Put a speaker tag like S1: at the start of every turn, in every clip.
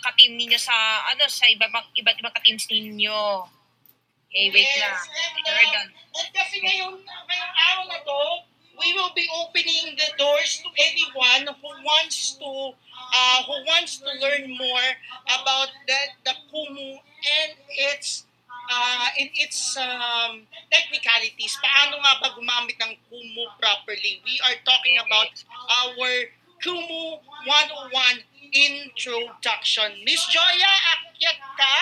S1: ka-team ninyo sa, ano, sa iba, iba't ibang ka-teams ninyo. Okay, wait
S2: Yes,
S1: lang.
S2: uh,
S1: done.
S2: At kasi ngayon, ngayong araw na to, we will be opening the doors to anyone who wants to uh, who wants to learn more about the the Kumu and its uh, in its um, technicalities. Paano nga ba gumamit ng Kumu properly? We are talking about our Kumu 101 introduction. Miss Joya, akyat ka?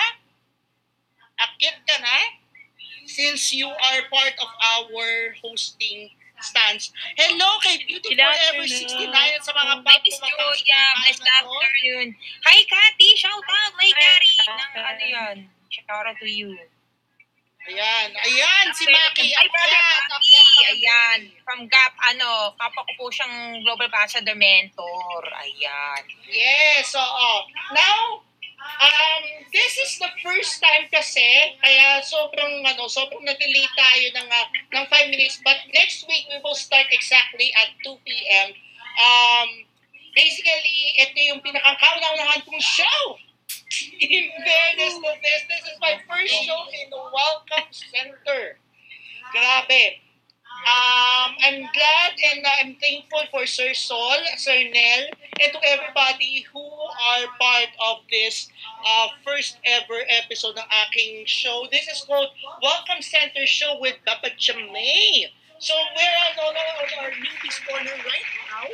S2: Akyat ka na? since you are part of our hosting stance. Hello kay Beauty Forever
S1: afternoon.
S2: 69 at sa mga bago
S1: Miss
S2: na
S1: Blessed afternoon. Hi, Cathy. Shout out. Hi,
S3: Hi,
S1: Carrie. Ano yun? Shout out to you.
S2: Ayan, ayan, si Maki.
S1: Brother. Ayan. From GAP, ano, kapwa ko po siyang Global Ambassador Mentor. Ayan.
S2: Yes, oo. Now, um, this is the first time kasi, kaya sobrang, ano, sobrang na-delay tayo ng, uh, ng 5 minutes. But next week, we will start exactly at 2 p.m. Um, basically, ito yung pinakakauna-unahan kong show. In fairness to this, this is my first show in the Welcome Center. Grabe. Um, I'm glad and I'm thankful for Sir Sol, Sir Nel, and to everybody who are part of this uh, first ever episode ng aking show. This is called Welcome Center Show with Papa Chamay. So we're at all of our newbies corner right now.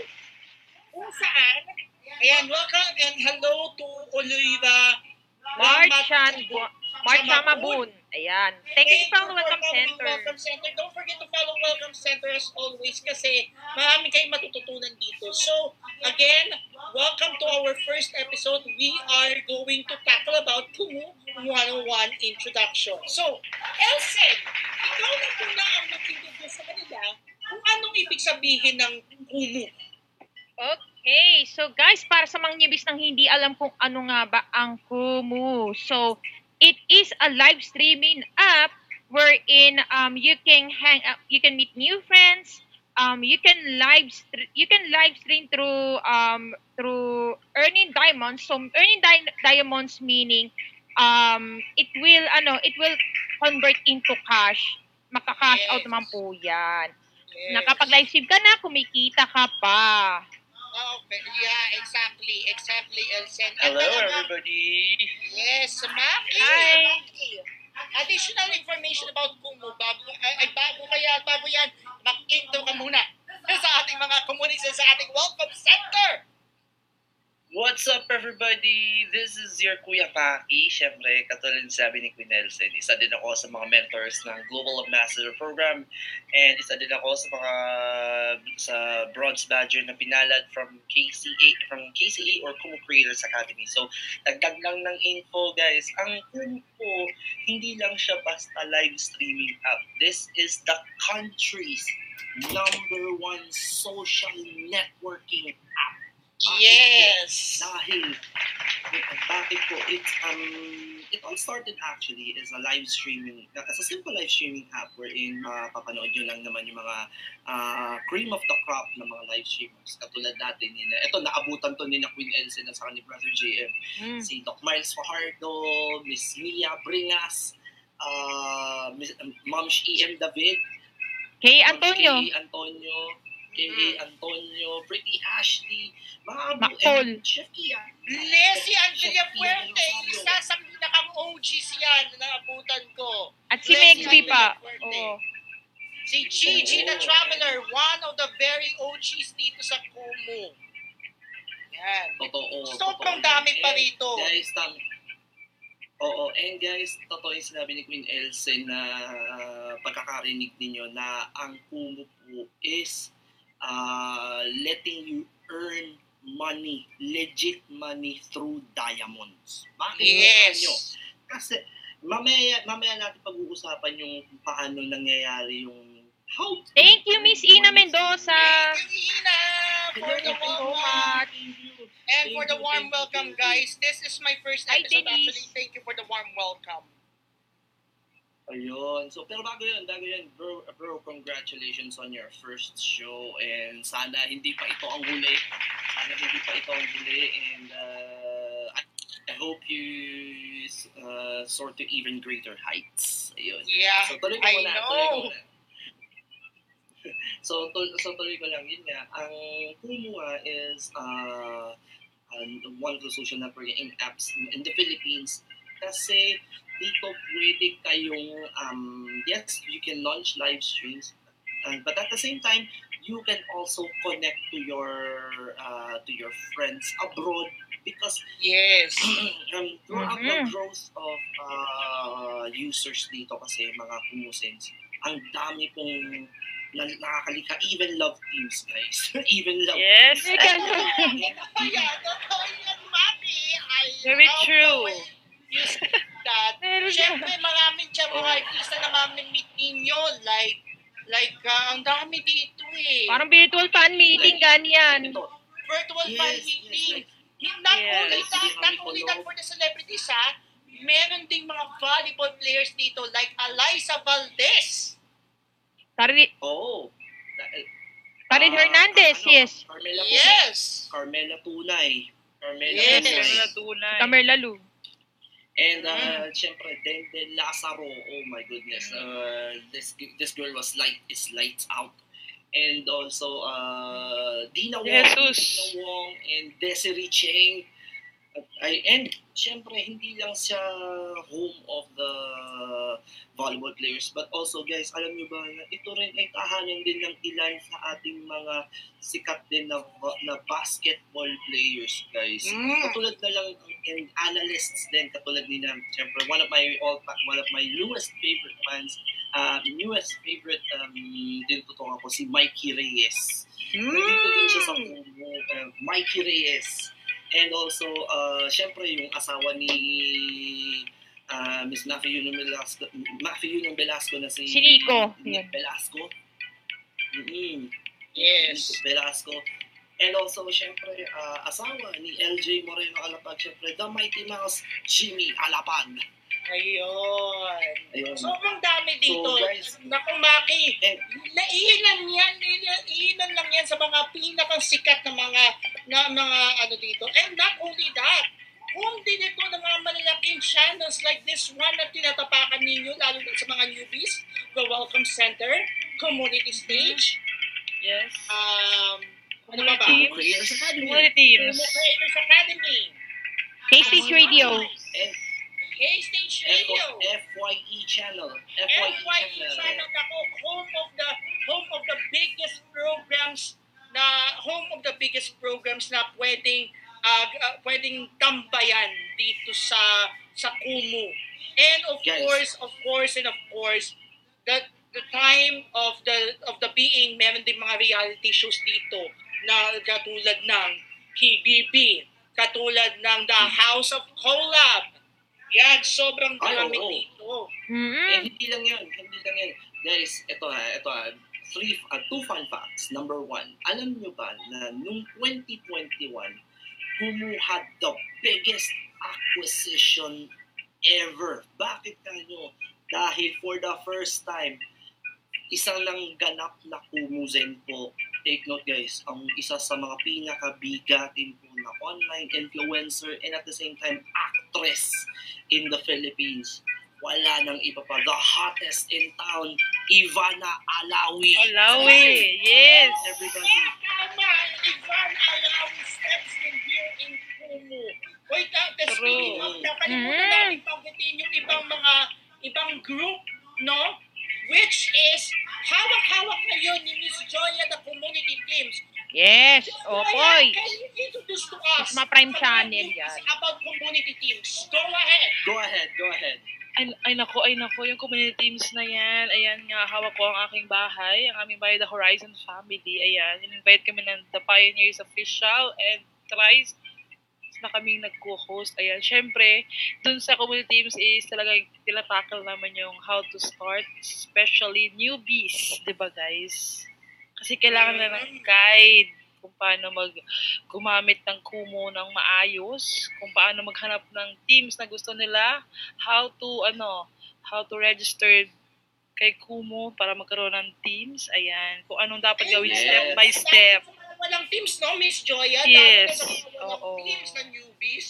S2: Kung saan, ayan, welcome and hello to Oliva
S3: Marchan,
S2: Mabun.
S3: Marcha Mabun. Ayan. Thank you from Welcome Center.
S2: Welcome Center. Don't forget to follow Welcome Center as always kasi marami kayong matututunan dito. So, again, welcome to our first episode. We are going to tackle about Kumu 101 introduction. So, Elsen, ikaw na muna ang mag-introduce sa kanila kung anong ibig sabihin ng Kumu.
S3: Okay, so guys, para sa mga newbies nang hindi alam kung ano nga ba ang Kumu. So, it is a live streaming app wherein um you can hang up, you can meet new friends, um you can live you can live stream through um through earning diamonds. So, earning di- diamonds meaning um it will ano, it will convert into cash. Makaka-cash out
S2: Yes.
S3: naman po 'yan.
S2: Yes.
S3: Nakapag-live stream ka na, kumikita ka pa.
S2: Oh, yeah, exactly, exactly, Elsen.
S4: Hello, everybody.
S2: Yes, Maki.
S3: Hi.
S2: Maki. Additional information about Kumu, bago, ay, ay bago kaya, bago yan, mag-intro ka muna sa ating mga communities sa ating Welcome Center.
S4: What's up, everybody? This is your Kuya Paki. Siyempre, katulad sabi ni Queen Nelson, isa din ako sa mga mentors ng Global Ambassador Program and isa din ako sa mga sa Bronze Badger na pinalad from KCA from KCA or Kumu Creators Academy. So, dagdag lang ng info, guys. Ang Kumu po, hindi lang siya basta live streaming app. This is the country's number one social networking app.
S2: Yes.
S4: Dahil, bakit po, it, um, it all started actually as a live streaming, as a simple live streaming app wherein mapapanood nyo lang naman yung mga ah, cream of the crop ng mga live streamers. Katulad natin, ni na, ito, naabutan to ni na Queen Elsen at saka ni Brother JM.
S3: Mm.
S4: Si Doc Miles Fajardo, Miss Mia Bringas, uh, Miss, um, Ma'am E.M. David,
S3: Kay Antonio.
S4: Kay Antonio, kay Antonio, Pretty Ashley, mga
S3: Macol.
S2: Leslie Fuerte,
S4: Rosario.
S2: isa sa pinakang OGs yan na naabutan ko.
S3: At si B pa. Oo.
S2: Si Gigi the Traveler, one of the very OGs dito sa Kumu. Yan.
S4: Totoo.
S2: Sobrang
S4: totoo.
S2: dami pa rito.
S4: Guys, tam Oo, and guys, totoo yung sinabi ni Queen Elsen na uh, pagkakarinig ninyo na ang Kumu po is uh, letting you earn money, legit money through diamonds. Bakit
S2: Yes.
S4: nyo? Kasi mamaya, mamaya natin pag-uusapan yung paano nangyayari yung how
S3: Thank you, Miss Ina Mendoza.
S2: Thank you, Ina, for the
S3: Thank you so
S2: warm
S3: much.
S2: And for the warm welcome, guys. This is my first episode, actually. Thank you for the warm welcome.
S4: Ayun. So, pero bago yun, bago yun, bro, bro, congratulations on your first show and sana hindi pa ito ang huli. Sana hindi pa ito ang huli and uh, I, hope you uh, soar to even greater heights. Ayun.
S2: Yeah,
S4: So tuloy ko
S2: I
S4: muna, tuloy ko
S2: know.
S4: muna. so, tul- so tuloy ko lang, yun nga, ang Kumu nga is uh, um, one of the social networking apps in the Philippines kasi dito pwede kayong, um, yes, you can launch live streams, uh, but at the same time, you can also connect to your uh, to your friends abroad because
S2: Yes.
S4: um, throughout the
S3: Mhm.
S4: growth of uh, users dito kasi mga kumusins, ang dami pong na, nakakalika. Even love teams, guys. even love
S3: Yes.
S4: teams.
S2: Totoo yan, totoo yan, Mami. I
S3: Very
S2: the
S3: true.
S2: Way You speak that.
S3: Meron
S2: Siyempre, marami dyan mga artista na mamimit ninyo. Like, like, uh, ang dami dito eh.
S3: Parang virtual fan meeting, ganyan.
S4: Ito,
S2: virtual fan
S4: Yes,
S2: meeting.
S4: yes,
S2: not
S3: Yes.
S2: only that,
S4: Yes.
S2: not only that for the celebrities ha, meron ding mga volleyball players dito like Eliza Valdez.
S3: Tari,
S4: oh.
S3: Tarin
S4: Ah,
S3: Hernandez,
S4: ano,
S3: yes.
S4: Carmela Tunay.
S2: Yes.
S4: Carmela Tunay. Carmela
S2: Yes.
S4: Tunay.
S3: Camerla Lu.
S4: And uh, syempre, Dende Lazaro, oh my goodness, uh, this this girl was light is lights out. And also uh, Dina Wong,
S3: Jesus.
S4: Dina Wong and Desiree Cheng. At ay and syempre hindi lang siya home of the volleyball players but also guys alam niyo ba na ito rin ay tahanan din ng ilan sa ating mga sikat din na na basketball players guys
S2: Mm.
S4: katulad na lang and analysts din katulad ni na syempre one of my all one of my newest favorite fans uh, newest favorite um, tinututukan ko si Mikey Reyes nandito din siya sa
S2: Mm.
S4: Uh, Mikey Reyes and also uh, syempre yung asawa ni uh, Miss Matthew ng Velasco Matthew ng Velasco na si
S3: Si Nico.
S4: Velasco mm
S2: Yes.
S4: Nico Velasco And also, syempre, uh, asawa ni LJ Moreno Alapag, syempre, The Mighty Mouse, Jimmy Alapag.
S2: Ayun.
S4: Ayun.
S2: Sobrang dami dito.
S4: So, guys-
S2: Naku, Maki.
S4: And,
S2: Naiilan yan, ilan lang yan sa mga pinakang sikat na mga na mga ano dito. And not only that, kung din ito ng mga malalaking channels like this one na tinatapakan ninyo, lalo na sa mga newbies, the Welcome Center, Community Stage,
S3: Yes.
S2: um, ano ba ba?
S3: Community
S4: Creators Academy.
S3: Community teams.
S2: Creators Academy,
S3: K-Stage Radio.
S4: And
S2: K-Stage Radio,
S4: FYE Channel. FYE,
S2: FYE
S4: Channel.
S2: channel ako, home of the home of the biggest programs na home of the biggest programs na pwedeng uh, uh, pwedeng tambayan dito sa sa Kumu. And of
S4: Guys.
S2: course, of course, and of course, the the time of the of the being meron din mga reality shows dito na katulad ng PBB, katulad ng The House of Collab. Yan, sobrang dami
S4: oo.
S2: dito.
S3: Mm-mm.
S4: And hindi lang yun. Hindi lang yun. Guys, ito ha, ito ha. Three, uh, two fun facts. Number one, alam nyo ba na nung 2021, Kumu had the biggest acquisition ever. Bakit kanyo? Dahil for the first time, isang lang ganap na Kumu Zenpo. Take note guys, ang isa sa mga pinakabigatin po na online influencer and at the same time actress in the Philippines wala nang iba pa. The hottest in town, Ivana Alawi.
S3: Alawi, yes.
S4: Everybody.
S2: Tama, Ivan Alawi steps in here in Kumu. Wait, uh, speaking of, nakalimutan
S3: Mhm.
S2: natin panggitin yung ibang mga, ibang group, no? Which is, hawak-hawak ngayon ni Miss Joya the community teams.
S3: Yes. Opoy.
S2: can you introduce to us
S3: Mas ma-prime
S2: some
S3: channel yan.
S2: about community teams? Go ahead.
S4: Go ahead, go ahead.
S5: Ay, ay nako, ay nako, yung community teams na yan, ayan nga, hawak ko ang aking bahay, ang aming bahay, the Horizon Family, ayan, in-invite kami ng The Pioneers Official and Thrice na kaming nag-co-host, ayan, syempre, dun sa community teams is talagang tinatakal naman yung how to start, especially newbies, di ba guys? Kasi kailangan na ng guide kung paano mag gumamit ng Kumu ng maayos, kung paano maghanap ng teams na gusto nila, how to ano, how to register kay Kumu para magkaroon ng teams. Ayan, kung anong dapat gawin
S4: Yes.
S5: step by step.
S2: Walang teams, no, Miss Joya?
S5: Yes.
S2: Lalo na sa mga walang
S5: Oo.
S2: teams na newbies.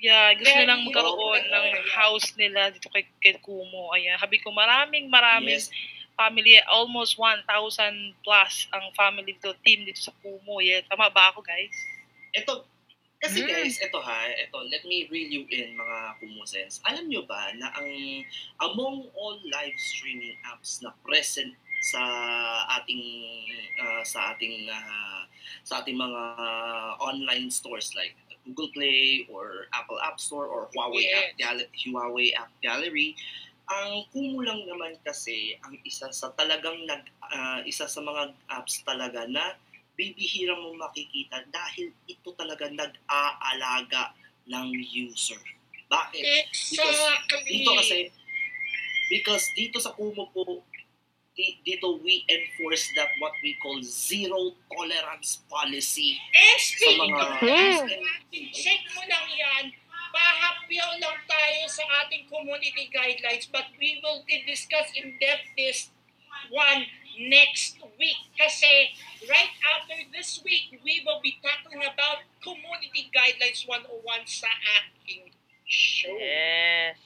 S5: Yeah, gusto
S2: Very
S5: nilang magkaroon
S2: open,
S5: ng
S2: yeah.
S5: house nila dito kay, kay Kumu. Ayan, habi ko maraming maraming
S4: Yes.
S5: family, almost 1,000 plus ang family dito, team dito sa Kumu. Yeah, tama ba ako, guys?
S4: Ito, kasi
S3: Mm.
S4: guys, ito ha, ito, let me reel you in mga kumusens. Alam nyo ba na ang among all live streaming apps na present sa ating ah, sa ating ah, sa ating mga online stores like Google Play or Apple App Store or Huawei
S2: Yes.
S4: App Gallery, Huawei App Gallery, ang Kumu lang naman kasi ang isa sa talagang nag ah, isa sa mga apps talaga na bibihira mo makikita dahil ito talaga nag-aalaga ng user. Bakit?
S2: Exactly.
S4: Dito kasi, because dito sa Kumu po, dito we enforce that what we call zero tolerance policy sa
S2: speaking
S4: mga
S2: of
S3: Hmm.
S2: check mo lang yan, pahapyaw lang tayo sa ating community guidelines but we will discuss in depth this one next week. Kasi right after this week, we will be talking about community guidelines 101 sa aking show.
S3: Yes.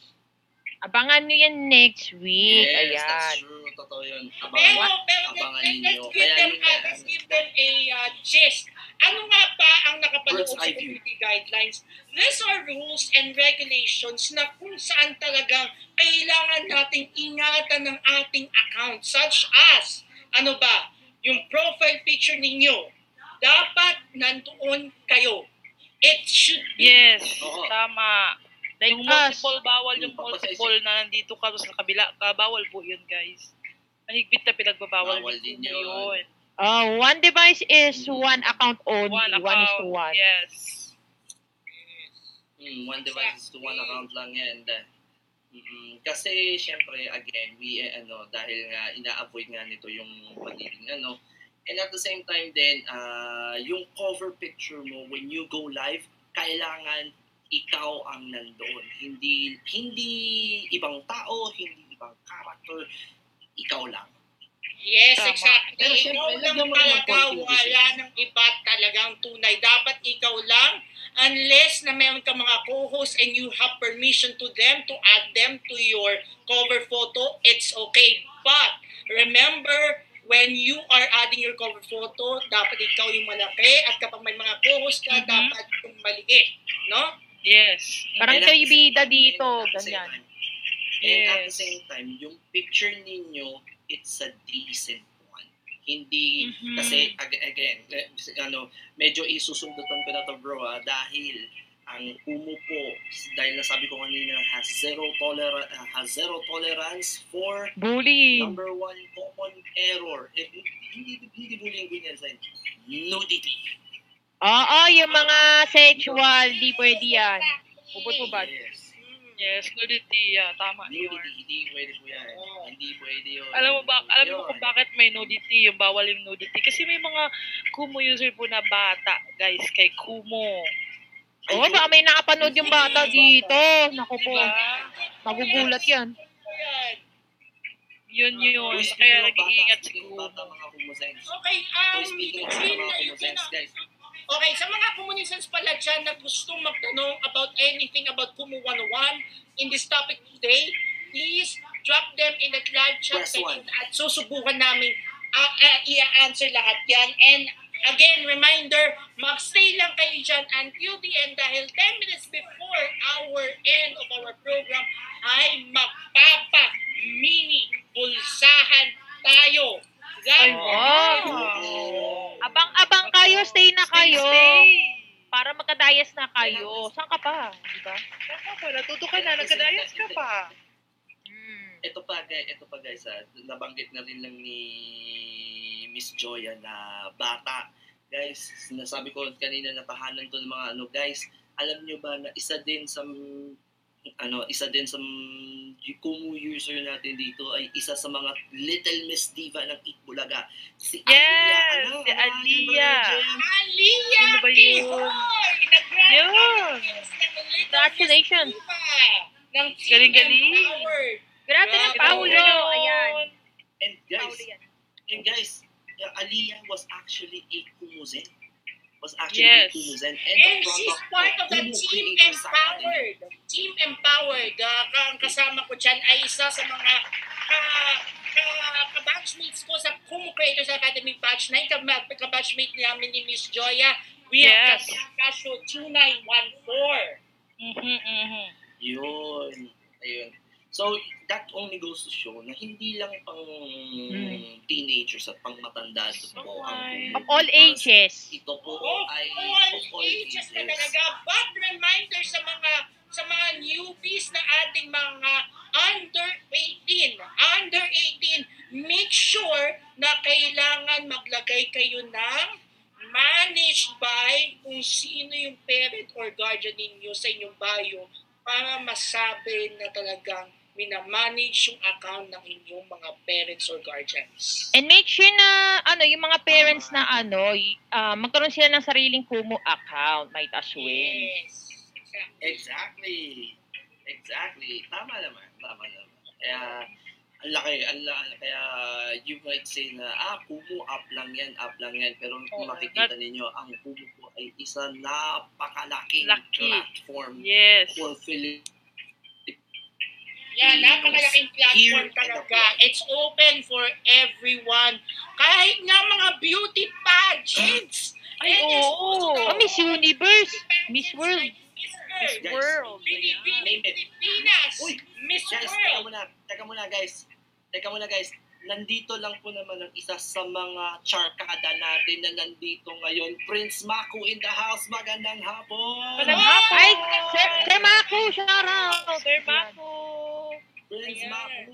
S3: Abangan nyo yan next week.
S4: Yes, that's
S3: Ayan.
S4: Totoo yun.
S2: Pero,
S4: Abangan,
S2: pero
S4: abangan
S2: let,
S4: ninyo.
S2: let's give
S4: Kaya
S2: them, uh, let's give them a uh, gist. Ano nga ba ang nakapaloob sa community guidelines? These are rules and regulations na kung saan talagang kailangan nating ingatan ng ating account such as, ano ba, yung profile picture ninyo. Dapat nandoon kayo. It should be
S5: Yes,
S4: Oo.
S5: tama.
S3: Like
S5: yung
S3: us.
S5: multiple, bawal yung
S4: Yung
S5: multiple na nandito ka sa kabila. ka, Bawal po yun, guys. Mahigpit na pinagbabawal
S4: Bawal din yun.
S5: yun.
S3: Uh, one device is one account only.
S5: One
S3: One,
S5: account.
S3: is to one.
S5: Yes.
S4: Mm, one device to one account lang yan. Mm, kasi syempre again, we eh, ano dahil nga ina-avoid nga nito yung pagiging ano and at the same time din ah, yung cover picture mo when you go live kailangan ikaw ang nandoon hindi hindi ibang tao hindi ibang character ikaw lang
S2: Yes,
S5: Tama.
S2: exactly.
S4: Pero syempre,
S2: ikaw lang talaga, wala ng iba talagang tunay. Dapat ikaw lang, unless na meron ka mga co-host and you have permission to them to add them to your cover photo, it's okay. But, remember, when you are adding your cover photo, dapat ikaw yung malaki at kapag may mga co-host ka,
S5: Mhm.
S2: dapat yung maliit. No?
S5: Yes.
S3: Parang kayo bida dito, ganyan.
S4: And at the
S5: Yes.
S4: same time, yung picture ninyo, it's a decent one. Hindi,
S5: Mhm.
S4: kasi ag- again, eh, ano, medyo isusundutan ko na to bro ah, dahil ang Kumu po, dahil nasabi ko kanina, has zero, toler- ah, has zero tolerance for
S3: Bullying.
S4: number one common error. Eh, hindi, hindi bullying ganyan sa nudity.
S3: Oo, yung mga sexual, di pwede yan. Ubod-ubad.
S4: Yes.
S5: Yes, nudity. Yeah, tama yun.
S4: Nudity, hindi pwede po yan.
S2: Oo.
S4: Hindi pwede yun.
S5: Alam mo ba, alam mo
S4: Yun.
S5: kung bakit may nudity, yung bawal yung nudity? Kasi may mga Kumu user po na bata, guys, kay Kumu.
S3: Oo, baka may nakapanood yung bata dito. Naku po, magugulat yan.
S5: Yun yun. Kaya nag-iingat si Kumu.
S2: Okay, um,
S4: speaking of
S2: yun
S4: mga
S2: yun na.
S4: guys.
S2: Okay, sa mga communisans pala dyan na gustong magtanong about anything about Kumu 101 in this topic today, please drop them in the live chat
S4: one.
S2: at susubukan namin uh, uh, i-answer lahat yan. And again, reminder, magstay lang kayo dyan until the end dahil 10 minutes before our end of our program ay magpapa-mini pulsahan tayo.
S5: Ay,
S2: Guys,
S5: wow.
S3: Abang-abang kayo, stay na kayo.
S5: Stay.
S3: Para magkadayas na kayo. Saan ka pa? Diba?
S5: Tama pa, natuto ka na, nagkadayas ka pa.
S3: Hmm.
S4: Ito pa, guys, ito pa guys, ah, nabanggit na rin lang ni Miss Joya na bata. Guys, sinasabi ko kanina na tahanan to ng mga ano, guys, alam nyo ba na isa din sa ano, isa din sa yung Kumu user natin dito ay isa sa mga Little Miss Diva ng Itbulaga. Si
S5: Yes,
S4: Aliyah. Ano,
S5: si
S4: ano, ano,
S5: Aliyah.
S2: Aliyah
S5: Sino ba yun? Yun.
S3: Congratulations.
S2: Ng
S5: Galing-galing.
S3: Grabe ng
S2: Grabe.
S3: Paulo. Ayan.
S4: And guys, and guys, Aliyah was actually a Kumuzen. Was actually
S5: Yes.
S4: Kumuzen and,
S2: And
S4: the
S2: she's part of the Team. Empowered. Team Empowered. Uh, kasama ko dyan ay isa sa mga ka, ka, ka-batchmates ko sa Kumu Creators Academy batch 9. Ka- Ka-batchmate namin ni Miss Joya. We have
S5: Yes.
S2: Kasho 2914.
S5: Mhm, mhm.
S4: Yun. Ayun. So, that only goes to show na hindi lang pang teenagers at pang matanda po ang.
S3: Of all ages.
S4: Ito po
S2: Of
S4: ay
S2: all
S4: of all
S2: ages na
S4: ages.
S2: talaga. But reminder sa mga sa mga newbies na ating mga under 18. Under 18, make sure na kailangan maglagay kayo ng managed by kung sino yung parent or guardian ninyo sa inyong bio para masabi na talagang minamanage yung account ng inyong mga parents or guardians.
S3: And make sure na ano yung mga parents na ano, y- ah, magkaroon sila ng sariling Kumu account, might as well.
S2: Yes. Exactly.
S4: Exactly. Tama naman. Tama naman. Kaya, ang laki, ang laki, kaya you might say na, ah, Kumu, up lang yan, up lang yan. Pero kung
S5: Oo,
S4: makikita ninyo, ang Kumu po ay isa napakalaking
S5: Laki.
S4: platform
S5: Yes.
S4: for Philip.
S2: Yeah, napakalaking platform
S4: Here
S2: talaga. It's open for everyone. Kahit nga mga beauty pageants.
S5: Ay, oo.
S3: Oh, Miss Universe, Miss World.
S2: Miss
S5: World.
S2: Pilipinas, Miss
S4: Guys, teka
S2: World.
S4: muna, teka muna guys. Teka muna guys. Nandito lang po naman ang isa sa mga charkada natin na nandito ngayon. Prince Maku in the house. Magandang hapon.
S5: Magandang hapon.
S3: Ay, Sir, Mako, shout out.
S5: Sir Mako.
S4: Prince
S2: Ayan.
S4: Maku.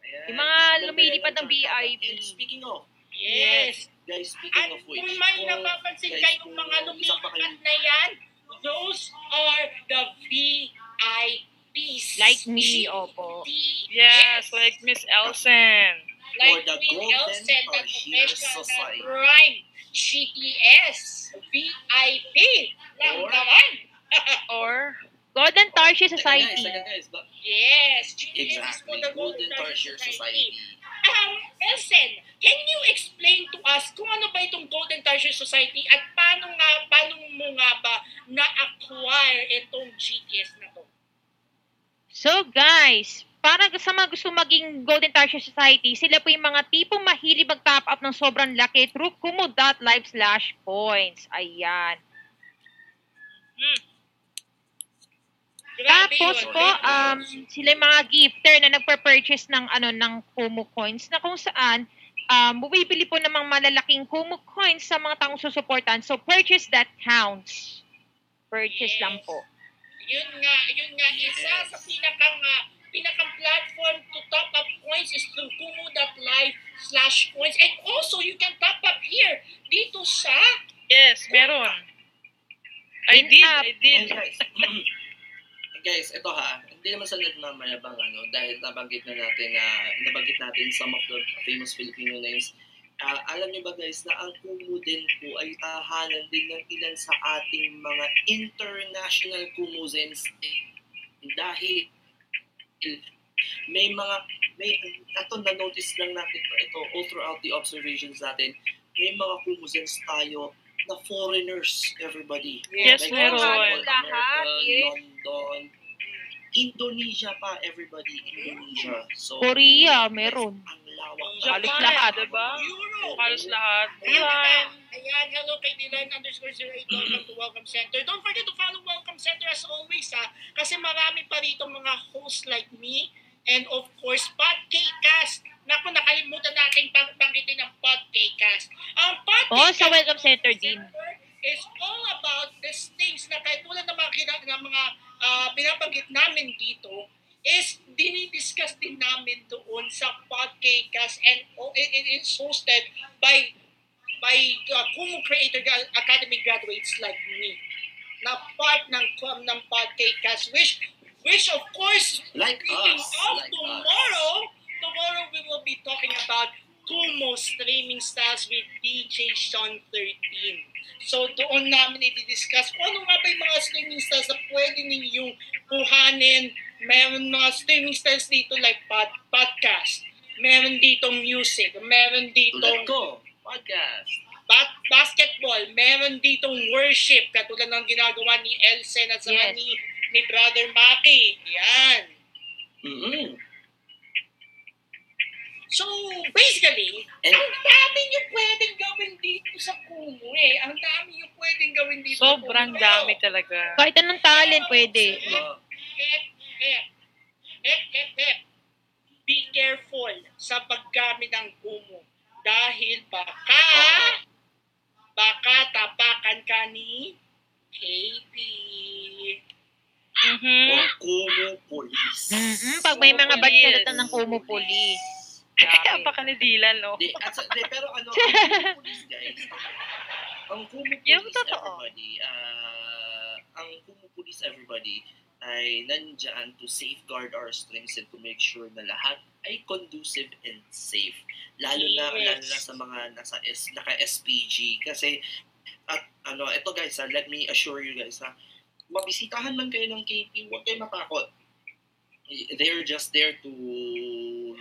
S4: Ayan.
S3: Yung mga lumilipad ng. VIP.
S4: And speaking of,
S2: Yes.
S4: guys, speaking
S2: At
S4: of which,
S2: kung may napapansin
S4: guys,
S2: kayong mga
S4: kayo-
S2: na yan, those are the VIPs.
S3: Like me, opo.
S5: Yes, like Miss Elsen.
S2: like
S4: the Golden
S2: Elsen, the professional. Prime GTS VIP. Lang naman.
S5: Or,
S3: Golden Tarsier
S4: Teka,
S3: Society.
S4: Guys, teka guys, ba-
S2: Yes, GTS is
S4: Exactly.
S2: the
S4: Golden Tarsier Society.
S2: Um, Elsen, can you explain to us kung ano ba itong Golden Tarsier Society at paano nga, paano mo nga ba na-acquire itong GTS na to?
S3: So guys, para sa mga gusto maging Golden Tarsier Society, sila po yung mga tipong mahilig mag-top up ng sobrang laki through kumu.live slash points. Ayan.
S2: Grabe
S3: Tapos po, um, sila yung mga gifter na nagpa-purchase ng, ano, ng Kumu coins na kung saan um, bumibili po ng mga malalaking Kumu coins sa mga taong susuportan. So, purchase that counts. Purchase
S2: Yes.
S3: lang po.
S2: Yun nga, yun nga, isa sa pinakang, uh, pinakang platform to top up points is through kumu.live slash points. And also, you can top up here, dito sa,
S5: yes, meron. I did. I did.
S4: Guys, ito ha, hindi naman sa nagmamayabang ano, dahil nabanggit na natin na, nabanggit natin some of the famous Filipino names. Ah, alam niyo ba guys na ang Kumu din po ay tahanan din ng ilan sa ating mga international Kumuzens dahil may mga may ito na notice lang natin to, ito all throughout the observations natin. May mga Kumuzens tayo na foreigners everybody
S5: Yes,
S4: Like,
S5: meron.
S3: Lahat.
S4: London, Indonesia pa, everybody, Indonesia. So,
S3: Korea, meron.
S4: Ang lawak.
S3: Halos lahat.
S5: diba? Halos lahat.
S2: Ayan,
S5: Diba?
S2: ayan, hello kay Dylan underscore 08, welcome to Welcome Center. Don't forget to follow Welcome Center as always ha, kasi marami pa rito mga hosts like me and of course Podcastcast. Naku, nakalimutan natin pang banggitin ang Podcastcast. Ang
S3: Oh,
S2: Podcastcast
S3: sa Welcome Center din.
S2: is all about these things na kahit tulad ng mga, kina- ng mga ah, binabanggit namin dito is dinidiscuss din namin doon sa podcast and oh, it, it is hosted by by uh, Kumu Creator Ga- Academy graduates like me na part ng ng podcast which which of course
S4: Like us. Like us.
S2: Tomorrow, we will be talking about Kumo streaming styles with DJ Sean 13. So doon namin i-discuss kung ano nga ba yung mga streaming styles na pwede ninyong kuhanin. Meron mga streaming styles dito like pod, podcast. Meron dito music. Meron dito
S4: Tulad ko, podcast.
S2: Bat basketball, meron ditong worship katulad ng ginagawa ni Elsen at saka
S3: Yes.
S2: ni, ni Brother Maki. Yan.
S4: Mm-mm.
S2: So, basically,
S4: And-
S2: ang dami nyo pwedeng gawin dito sa Kumu eh. Ang dami nyo pwedeng gawin dito
S5: Sobrang
S2: sa Kumu.
S5: dami talaga.
S3: Kahit anong talent pwede.
S4: Uh,
S2: Hep, hep. Hep, hep, hep. Be careful sa paggamit ng Kumu. Dahil baka, baka tapakan ka ni KP.
S5: Mhm.
S4: or Kumu Police.
S3: Mm-mm, pag may mga balita ng
S5: Police. Kaya pa kanidilan, no?
S4: Di, at, di, pero ano, ang Kumu Police, guys, ang Kumu
S5: Yung
S4: Police,
S5: totoo.
S4: everybody, ah, ang Kumu Police, everybody, ay nandyan to safeguard our streams and to make sure na lahat ay conducive and safe. Lalo na,
S2: Yes.
S4: lalo na sa mga nasa S, naka-SPG. Kasi, at ano, ito guys, ha, let me assure you guys, ha, mabisitahan man kayo ng KP, huwag kayo matakot. They're just there to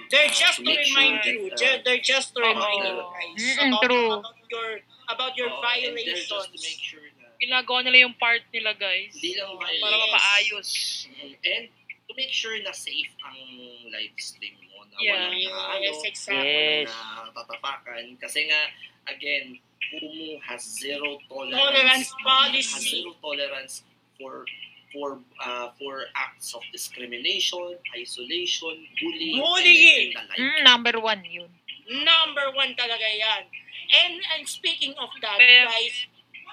S2: They're
S4: uh,
S2: just to
S4: sure
S2: remind
S4: that,
S2: you.
S4: uh,
S2: Ju- They're just to remind you
S4: Oo.
S2: guys
S3: Mm-mm,
S2: about,
S3: true.
S2: about your about your
S4: and they're just to make
S2: violations.
S4: sure na
S5: Ginagawa nila yung part nila, guys.
S4: Hindi lang
S5: Para
S4: violence.
S5: mapaayos.
S4: Mhm. and to make sure na safe ang live stream mo na
S5: Yeah.
S4: walang na, ano,
S2: Yes, exactly.
S3: Yes.
S4: na tatapakan kasi nga again Kumu has zero tolerance
S2: Tolerance
S4: has
S2: policy.
S4: zero tolerance for for uh, for acts of discrimination, isolation, bullying,
S2: Bullying.
S4: and the like.
S3: Mm, number one yun.
S2: Number one talaga yan. And, and speaking of that,
S5: Kaya-
S2: guys,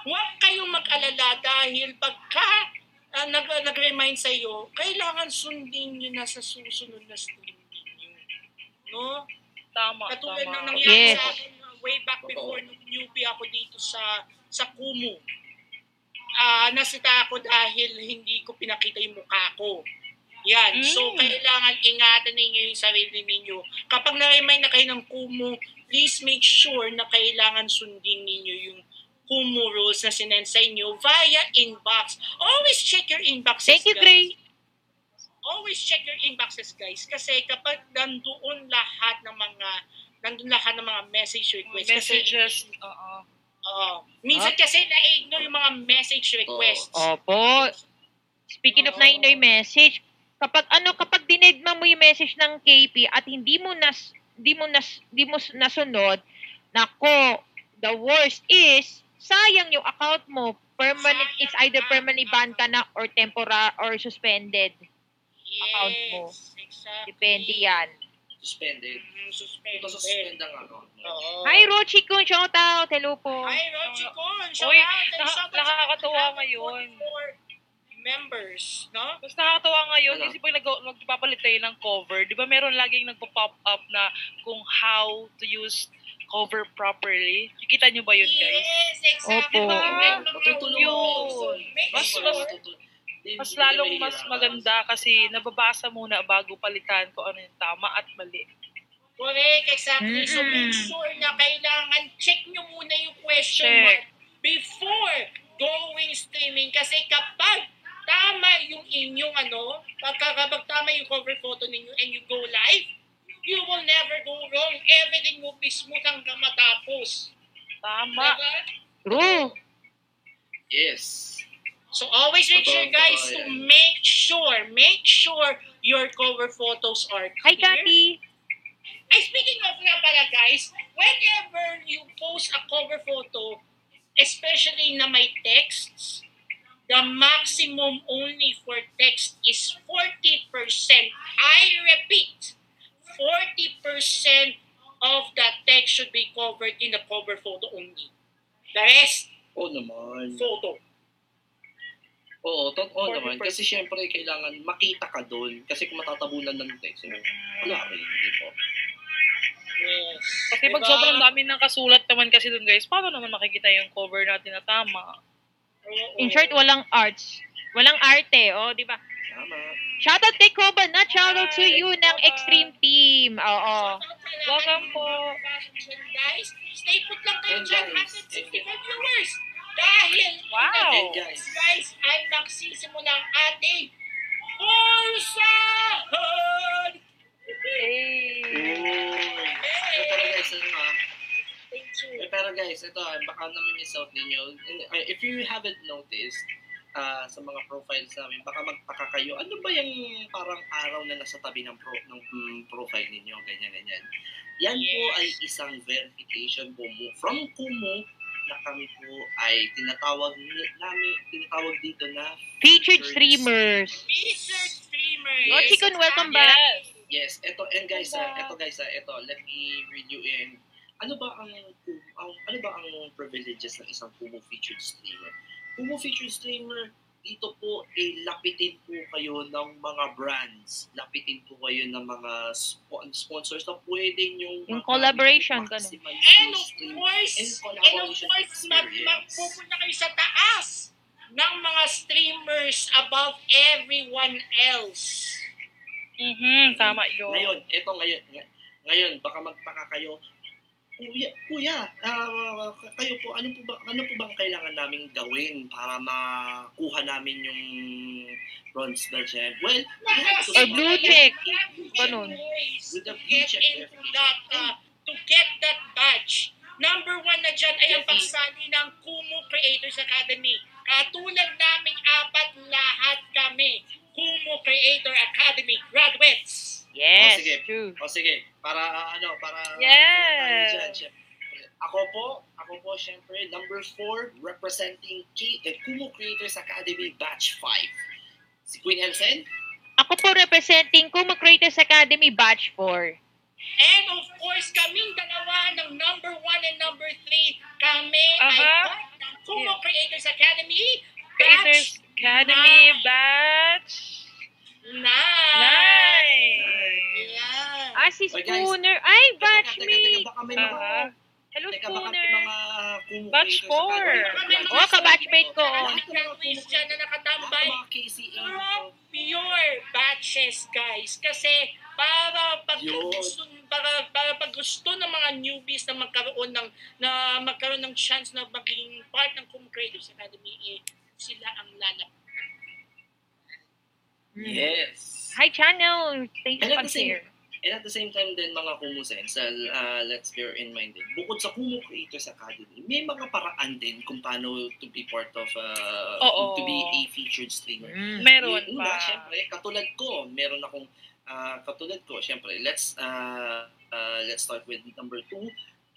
S2: huwag kayong mag-alala dahil pagka uh, nag, nag-remind sa iyo, kailangan sundin nyo na sa susunod na stream ninyo. No?
S5: Tama,
S2: Katulad ng
S5: tama.
S2: nangyari
S3: Yes.
S2: sa akin uh, way back before nung newbie ako dito sa sa Kumu. Ah, nasita ako dahil hindi ko pinakita yung mukha ko. Yan. So,
S5: Mm.
S2: kailangan ingatan ninyo yung sarili ninyo. Kapag na-remind na kayo ng Kumu, please make sure na kailangan sundin ninyo yung Kumu rules na sinend sa inyo via inbox. Always check your inboxes,
S3: Thank you,
S2: guys
S3: Gray.
S2: always check your inboxes guys kasi kapag nandoon lahat ng mga nandun lahat ng mga message requests
S5: Messages. Oo.
S2: Oo minsan kasi na-ignore yung mga message requests
S3: Opo. Speaking of
S2: Oo.
S3: na Inoy message, kapag ano kapag dinedma mo yung message ng KP at hindi mo nas di mo nas di mo nasunod, nako, the worst is sayang yung account mo. Permanent it's either permanently banned ka na or temporary or suspended. account mo.
S2: exactly.
S3: Depende yan.
S4: Suspended.
S2: Mm, suspended.
S4: Ito suspend ang ano.
S2: Oo.
S3: Hi Rochi Kun, shout out. Hello po.
S2: Hi, Rochi Kun. Shout
S5: Uy,
S2: out.
S5: Naka-
S2: shout out
S5: nakakatuwa ngayon.
S2: 44 members, no?
S5: Mas nakakatawa ngayon,
S4: Ano?
S5: kasi pag nag- magpapalit tayo ng cover, di ba meron laging nagpo-pop up na kung how to use cover properly? Kikita nyo ba yun, guys?
S2: Yes, exactly.
S3: Opo.
S2: Mga
S4: Matutulungan
S5: yun. Mas- mas- Mas lalong mas maganda kasi nababasa muna bago palitan ko ano yung tama at mali.
S2: Correct, exactly. So
S3: Mm-mm.
S2: make sure na kailangan check nyo muna yung question
S5: Check.
S2: mark before going streaming. Kasi kapag tama yung inyong ano, pagka kapag tama yung cover photo ninyo and you go live, you will never go wrong. Everything will be smooth hanggang matapos.
S5: Tama.
S2: Diba?
S3: True.
S4: Yes.
S2: So always make sure guys to make sure, make sure your cover photos are
S3: Hi
S2: clear.
S3: Cathy.
S2: Ay, speaking of nga pala guys, whenever you post a cover photo, especially na may texts, the maximum only for text is 40%. I repeat, 40% of the text should be covered in the cover photo only. The rest,
S4: Oo naman.
S2: photo.
S4: Oo, totoo
S5: 40%.
S4: naman. Kasi syempre, kailangan makita ka doon. Kasi kung matatabunan ng text, eh, wala rin, di ba?
S2: Yes.
S5: Kasi pag
S2: Diba?
S5: sobrang dami ng kasulat naman kasi dun guys, paano naman makikita yung cover natin na tama?
S2: Oo.
S3: In short, walang arts. Walang arte, oh, di ba?
S4: Tama.
S3: Shoutout kay Koba na shoutout to you ng Extreme Team. Oo.
S5: Welcome po.
S2: Guys, stay put lang kayo dyan,
S4: guys,
S2: 165 viewers. Dahil,
S5: Wow.
S4: Guys,
S2: guys, ay magsisimula ang ating Pulsahan!
S5: Hey.
S4: Ito talaga guys, ano ah, Eh, pero guys, ito, ah, baka nami-miss out ninyo. Uh, If you haven't noticed, ah, sa mga profiles namin, baka magtaka kayo, ano ba yung parang araw na nasa tabi ng, pro, ng mm, profile ninyo, ganyan, ganyan. Yan po
S2: Yes.
S4: ay isang verification po mo from Kumu na kami po ay tinatawag namin, tinatawag dito na
S3: Featured streamers.
S2: Featured streamer.
S3: Oh,
S4: Yes.
S3: Chikon, welcome back.
S5: Yes.
S4: Yes, eto and guys, ah, eto guys, ah, eto, let me read you in. Ano ba ang, ang ano ba ang privileges ng isang Kumu featured streamer? Kumu featured streamer, dito po eh lapitin po kayo ng mga brands, lapitin po kayo ng mga spo- sponsors na pwede yung
S3: Yung collaboration, ganun.
S2: And of course,
S4: And
S2: and of course, mag, mag,
S4: experience.
S2: pupunta kayo sa taas ng mga streamers above everyone else.
S5: Mhm, tama yun.
S4: Ngayon, eto ngayon, ng- ngayon baka magtaka kayo, Kuya, kuya, ah, kayo po, ano po ba, ano po ba ang kailangan naming gawin para makuha namin yung bronze badge? eh? Well, we have to
S3: Or
S4: start
S3: blue check. Ganun.
S4: With the
S2: to
S4: blue
S2: get
S4: check
S2: that, uh, to get that badge. Number one na dyan ay ang pagsali ng Kumu Creators Academy. Katulad naming apat lahat kami, Kumu Creator Academy graduates.
S3: Yes,
S4: Oh, sige.
S3: true.
S4: O sige, para ah, ano, para
S5: Yes.
S4: tayo dyan. Ako po, ako po syempre, number 4, representing K- eh, Kumu Creators Academy Batch 5. Si Queen Elsen,
S3: Ako po representing Kuma Creators Academy Batch 4.
S2: And of course, kaming dalawa ng number one and number three, kami ay
S5: Aha.
S2: part ng Kumu Creators Academy
S5: Creators
S2: Batch
S5: Academy
S2: nine.
S5: batch
S2: Nine.
S5: 9.
S3: Ah, si. Spooner. Ay,
S4: Teka, teka,
S3: batchmate.
S4: baka may mga,
S5: Aha.
S3: Hello,
S4: teka,
S3: Spooner.
S5: Batch
S4: Creators
S5: four.
S4: Academy.
S3: Oh, kabatchmate ko.
S2: Graduates dyan na nakatambay. Puro pure batches, guys. Kasi para pag gusto, para, para pag gusto ng mga newbies na magkaroon ng na magkaroon ng chance na maging part ng Kumu Creators Academy, eh, sila ang lalap.
S4: Yes.
S3: Hi, channel. Thanks for share.
S4: And at the same time din mga Kumusens, uh, let's bear in mind din, bukod sa Kumu Creators Academy, may mga paraan din kung paano to be part of, uh,
S5: Oo.
S4: to be a featured streamer.
S3: Mm.
S5: Meron
S4: Yung Una,
S5: pa.
S4: syempre, katulad ko, meron akong, ah, katulad ko, syempre, let's, uh, uh, let's start with number two.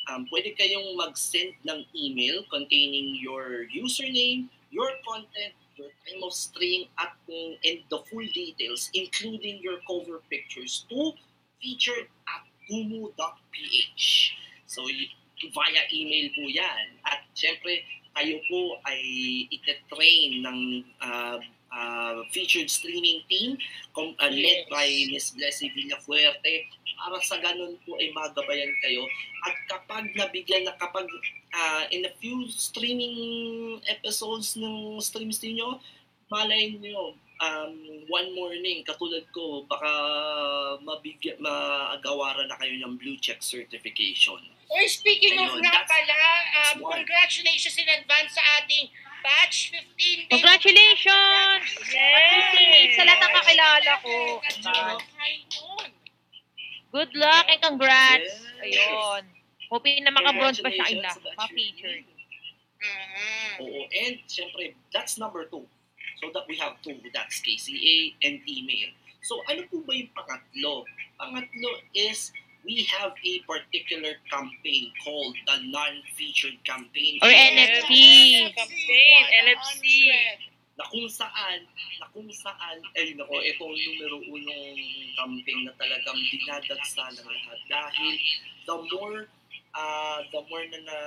S4: Um, pwede kayong mag-send ng email containing your username, your content, your time of stream, at kung and the full details, including your cover pictures to featured at kumu.ph. So, via email po yan. At syempre, kayo po ay ite-train ng uh, uh, featured streaming team com- uh, led
S2: Yes.
S4: by Miss Blessy Villafuerte para sa ganun po ay magabayan kayo at kapag nabigyan na kapag uh, in a few streaming episodes ng streams niyo malay niyo um, one morning katulad ko baka mabigyan maagawaran na kayo ng blue check certification
S2: Or speaking of
S4: Ayun,
S2: nga
S4: that's-
S2: pala, um, congratulations in advance sa ating batch 15. din.
S3: Congratulations!
S5: Yes!
S3: Sa lahat ng kakilala ko. Good luck and congrats.
S4: Yes.
S3: Ayun. Hoping na maka-bronze pa siya ila. Ma-featured.
S2: Mhm.
S4: Oo, and syempre, that's number two. So that we have two, that's KCA and email. So ano po ba yung pangatlo? Pangatlo is we have a particular campaign called the non-featured campaign.
S3: Or NFT.
S5: Campaign, LFC.
S4: Na kung saan, na kung saan, ay nako, ito ang numero unong campaign na talagang dinadagsa ng lahat. Dahil the more uh, the more na, na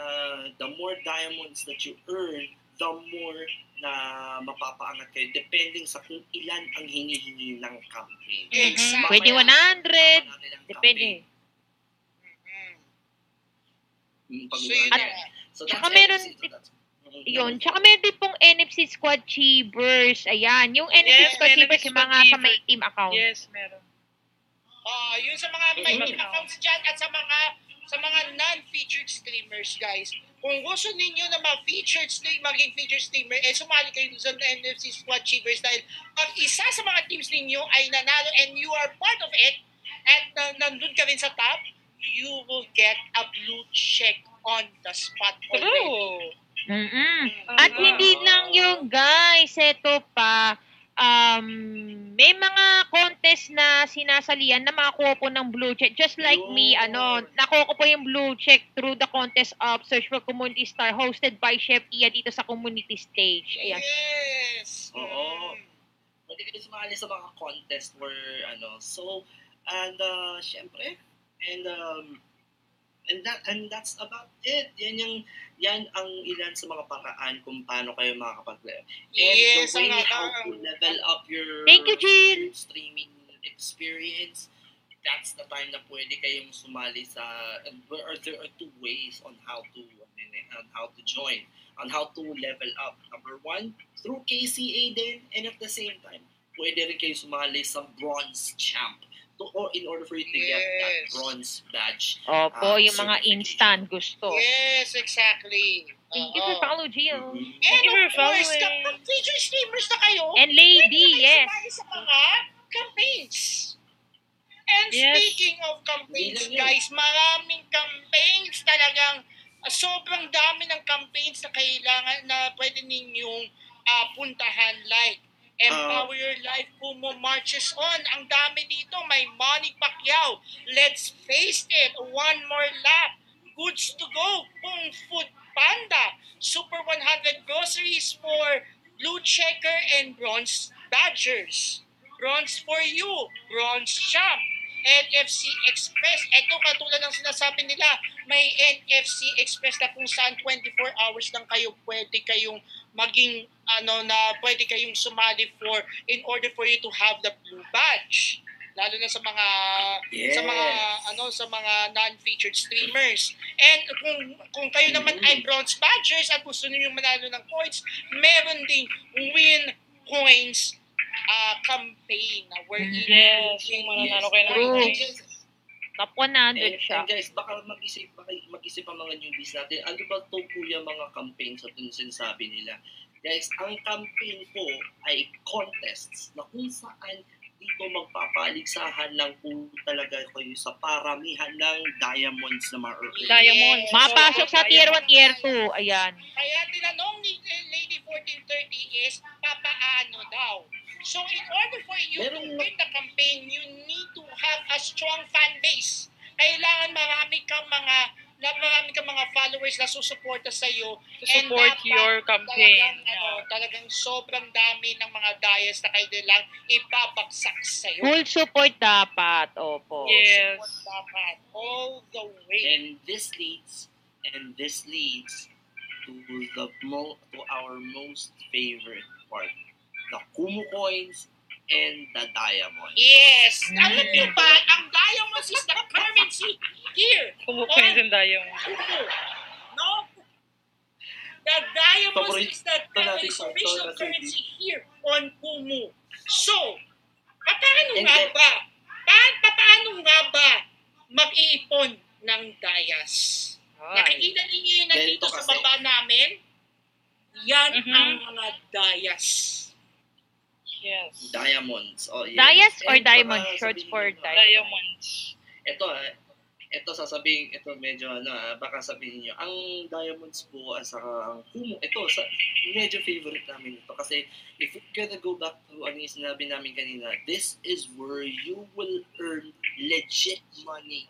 S4: the more diamonds that you earn, the more na mapapaangat kayo depending sa kung ilan ang hinihingi ng campaign.
S2: Exactly.
S3: Pwede 100.
S4: Mamaya, natin ang
S3: Depende.
S4: pag-
S2: So, yun
S3: At-
S4: so
S3: tsaka
S4: that's
S3: meron
S4: that's-
S3: Yun. Tsaka meron din pong NFC Squad Cheebers. Ayan. Yung NFC
S5: Yes,
S3: Squad
S5: NFC
S3: yung mga sa may team account.
S5: Yes, meron.
S2: Ah, yun sa mga may
S4: Mhm.
S2: team accounts dyan at sa mga sa mga non-featured streamers, guys. Kung gusto ninyo na ma-featured stream, maging featured streamer, eh sumali kayo sa NFC Squad Cheaters dahil pag isa sa mga teams ninyo ay nanalo and you are part of it at na, nandun ka rin sa top, you will get a blue check on the spot already.
S5: True.
S3: Mm-mm. At hindi lang yung guys, eto pa, um, may mga contest na sinasalian na makakuha po ng blue check. Just like me,
S4: Yun.
S3: ano, nakuha ko po yung blue check through the contest of Search for Community Star hosted by Chef Ia dito sa community stage. Ayan.
S2: Yes.
S4: Oo.
S2: Mm.
S4: Pwede kayo sumali sa mga contest where, ano, so, and, uh, syempre, and, um, and that, and that's about it. Yan yung, yan ang ilan sa mga paraan kung paano kayo makakapag-level. And
S2: Yes,
S4: the way how to level up your
S3: Thank you, Jill.
S4: streaming experience, that's the time na pwede kayong sumali sa, or there are two ways on how to, on how to join, on how to level up. Number one, through KCA din, and at the same time, pwede rin kayo sumali sa bronze champ. To, in order for you to get that
S2: Yes.
S4: bronze badge.
S3: Opo,
S4: Ah,
S3: yung mga instant gusto.
S2: Yes, exactly.
S3: Thank you for follow.
S4: Mhm.
S2: And
S5: Thank you
S2: of
S5: for
S2: course,
S5: following.
S2: kapag feature streamers na kayo,
S3: And
S2: pwede
S3: lady,
S2: kayo
S3: yes.
S2: sa mga campaigns. And
S5: Yes.
S2: speaking of campaigns, guys, maraming campaigns talagang ah, sobrang dami ng campaigns na kailangan na pwede ninyong ah, puntahan like Empower Your Life Kumo Marches On. Ang dami dito. May Manny Pacquiao. Let's face it. One more lap. Goods to go. Kung Food Panda. Super 100 groceries for Blue Checker and Bronze Badgers. Bronze for you. Bronze Champ. NFC Express. Ito katulad ng sinasabi nila, may NFC Express na kung saan 24 hours lang kayo pwede kayong maging ano na pwede kayong sumali for in order for you to have the blue badge lalo na sa mga sa mga
S4: Yes.
S2: ano sa mga non-featured streamers. And kung kung kayo naman ay bronze badgers at gusto niyo manalo ng coins, meron ding win coins uh, campaign na wherein
S5: Yes,
S2: you
S5: yung mananalo kayo ng coins.
S3: Top 100
S4: And,
S3: siya.
S4: and guys, baka mag-isip, baka mag-isip ang mga newbies natin, ano ba to kuya mga campaigns at yung sinasabi nila? Guys, ang campaign ko ay contests na kung saan dito magpapaligsahan lang po talaga kayo sa paramihan ng diamonds na ma-earn.
S5: Diamond.
S2: Yes.
S3: Mapasok sa tier 1, tier 2. Ayan.
S2: Kaya tinanong ni Lady 1430 is, papaano daw? So in order for you to
S4: Meron-
S2: win the campaign, you to a strong fan base. Kailangan marami kang mga na marami kang mga followers na susuporta sa iyo
S5: To support your campaign.
S2: Talagang, ano, talagang sobrang dami ng mga dias na kailangan ipapaksak sa iyo.
S3: Full support dapat. Opo.
S5: Yes.
S2: Support dapat all the way.
S4: And this leads, and this leads to the mo, to our most favorite part, the Kumu coins and the diamonds.
S2: Yes!
S3: Mm.
S2: Alam niyo ba, ang diamonds is the currency here.
S5: Kumu coins and diamond.
S2: No? The diamonds
S4: Paborito
S2: is the official currency here on Kumu. So, paano nga ba? Pa- paano nga ba mag-iipon ng dayas? Nakikita ninyo yun nandito sa baba namin? Yan
S5: Mhm.
S2: ang mga dayas.
S5: Yes.
S4: Diamonds. Oh, yes.
S3: Dias or
S4: And
S3: diamond? Shorts for
S4: nyo,
S3: diamond.
S5: Diamonds.
S4: Ito ah, ito sasabihin, ito medyo ano ah, baka sabihin niyo, ang diamonds po at saka ang kumu, ito sa medyo favorite namin ito kasi if we're gonna go back to ano yung sinabi namin kanina, this is where you will earn legit money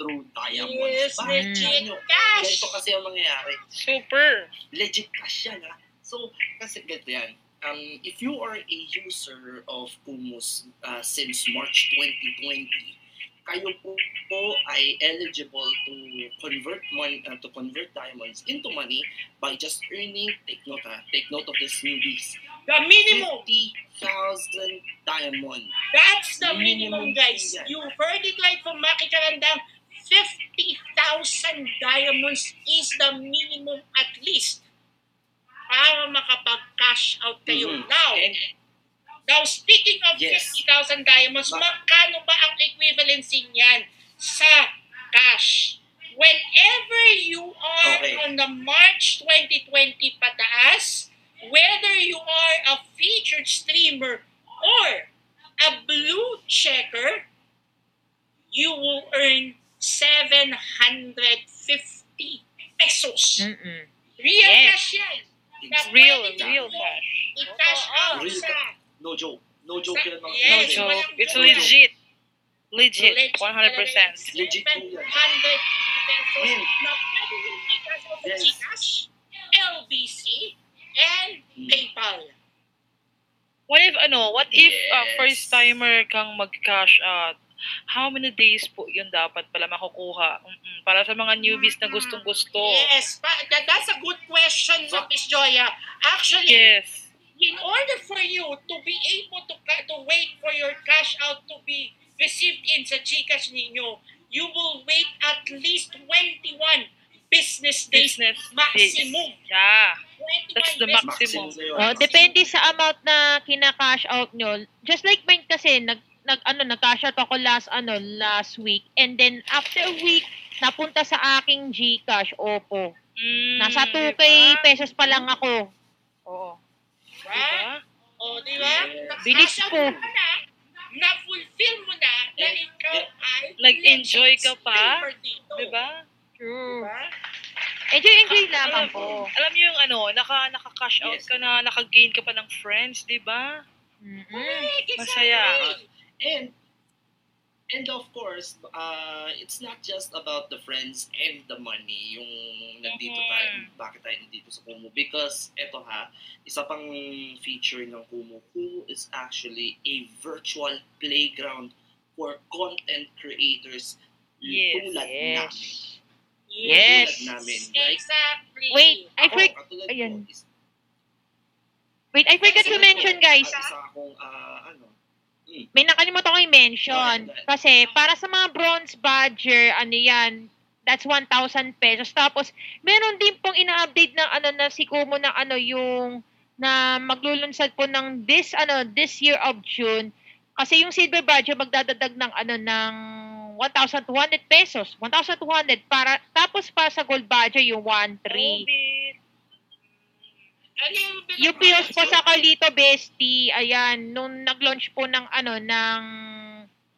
S4: through diamonds.
S2: Yes,
S4: Bakit
S2: legit
S4: nyo?
S2: cash!
S4: Ganito kasi ang mangyayari.
S5: Super.
S4: legit cash yan ha. So, kasi ganito yan. Um, if you are a user of Kumus uh, since March 2020, kayo po, po ay eligible to convert money uh, to convert diamonds into money by just earning take note ha, take note of this newbies
S2: The minimum
S4: 50,000 diamond
S2: That's the minimum,
S4: Minimum
S2: guys.
S4: yan.
S2: You heard it right from Maki Karandang. 50,000 diamonds is the minimum at least para makapag-cash out kayo.
S4: Mhm.
S2: Now, now speaking of
S4: Yes.
S2: 50,000 diamonds,
S4: Ba-
S2: magkano ba ang equivalency niyan sa cash? Whenever you are
S4: Okay.
S2: on the March 2020 pataas, whether you are a featured streamer or a blue checker, you will earn 750 pesos.
S3: Mm-mm.
S2: Real
S3: Yes.
S2: cash yan. Na
S5: Real,
S2: pwede
S5: real
S2: mo
S5: cash.
S2: I-cash out
S4: Real
S2: sa
S4: No joke. No joke
S2: Sa-
S4: yan mga
S2: yes,
S5: No
S4: kapatid.
S5: joke.
S2: walang
S5: It's
S2: joke.
S5: legit. Legit.
S2: Legit
S5: 100%.
S4: Legit po yan.
S2: 700 pesos
S4: Mm.
S2: na pwede mo i-cash out sa
S4: Yes.
S2: Gcash, LBC, and
S4: Mm.
S2: PayPal.
S5: What if, ano, what if uh,
S4: Yes.
S5: first timer kang mag-cash out? How many days po yun dapat pala makukuha? Mm-mm. Para sa mga newbies na gustong gusto.
S2: Yes, that, that's a good question,
S4: So-
S2: Miss Joya. Actually,
S5: Yes.
S2: in order for you to be able to to wait for your cash out to be received in sa Gcash ninyo, you will wait at least 21 business days
S5: Business
S2: maximum.
S5: days. Yeah.
S2: 21
S5: That's the
S2: business
S5: maximum.
S4: yun.
S3: Oh, depende sa amount na kina-cash out nyo. Just like mine kasi, nag, nag ano, nag-cash out ako last, ano, last week. And then, after a week, napunta sa aking Gcash, opo.
S5: Mm,
S3: Nasa 2K
S5: diba?
S3: pesos pa lang ako. Oo.
S2: Diba?
S5: Diba?
S2: O, di ba?
S3: Bilis
S2: out
S3: po.
S2: mo na, na-fulfill mo na na ikaw ay
S5: Nag-enjoy ka pa?
S2: streamer dito.
S5: Diba?
S3: True.
S2: Diba?
S3: Enjoy, enjoy lamang
S5: alam,
S3: po.
S5: alam niyo yung ano, naka, naka-cash out
S4: Yes.
S5: ka na, naka-gain ka pa ng friends, di ba?
S2: Correct,
S5: Masaya.
S2: exactly.
S4: And and of course, uh, it's not just about the friends and the money yung nandito
S5: Mhm.
S4: tayo, bakit tayo nandito sa Kumu. Because eto ha, isa pang feature ng Kumu, Kumu is actually a virtual playground for content creators
S5: Yes,
S4: tulad
S3: Yes.
S4: namin.
S3: Yes.
S4: Tulad namin. Like,
S2: Exactly.
S3: Wait, I forgot. Ayan.
S4: ko, is-
S3: Wait, I forgot to mention, guys.
S4: Isa akong, ah, ano,
S3: May nakalimutan ko i-mention. Kasi para sa mga bronze badger, ano yan, that's 1,000 pesos. Tapos, meron din pong ina-update ng ano na si Kumu na ano yung na maglulunsad po ng this ano this year of June kasi yung silver badger magdadadag ng ano ng 1,200 pesos 1,200 para tapos para sa gold badger yung 1,300
S5: Orbit.
S2: Ano yung
S3: yung POS po sa Carlito Bestie, ayan, nung nag-launch po ng ano, ng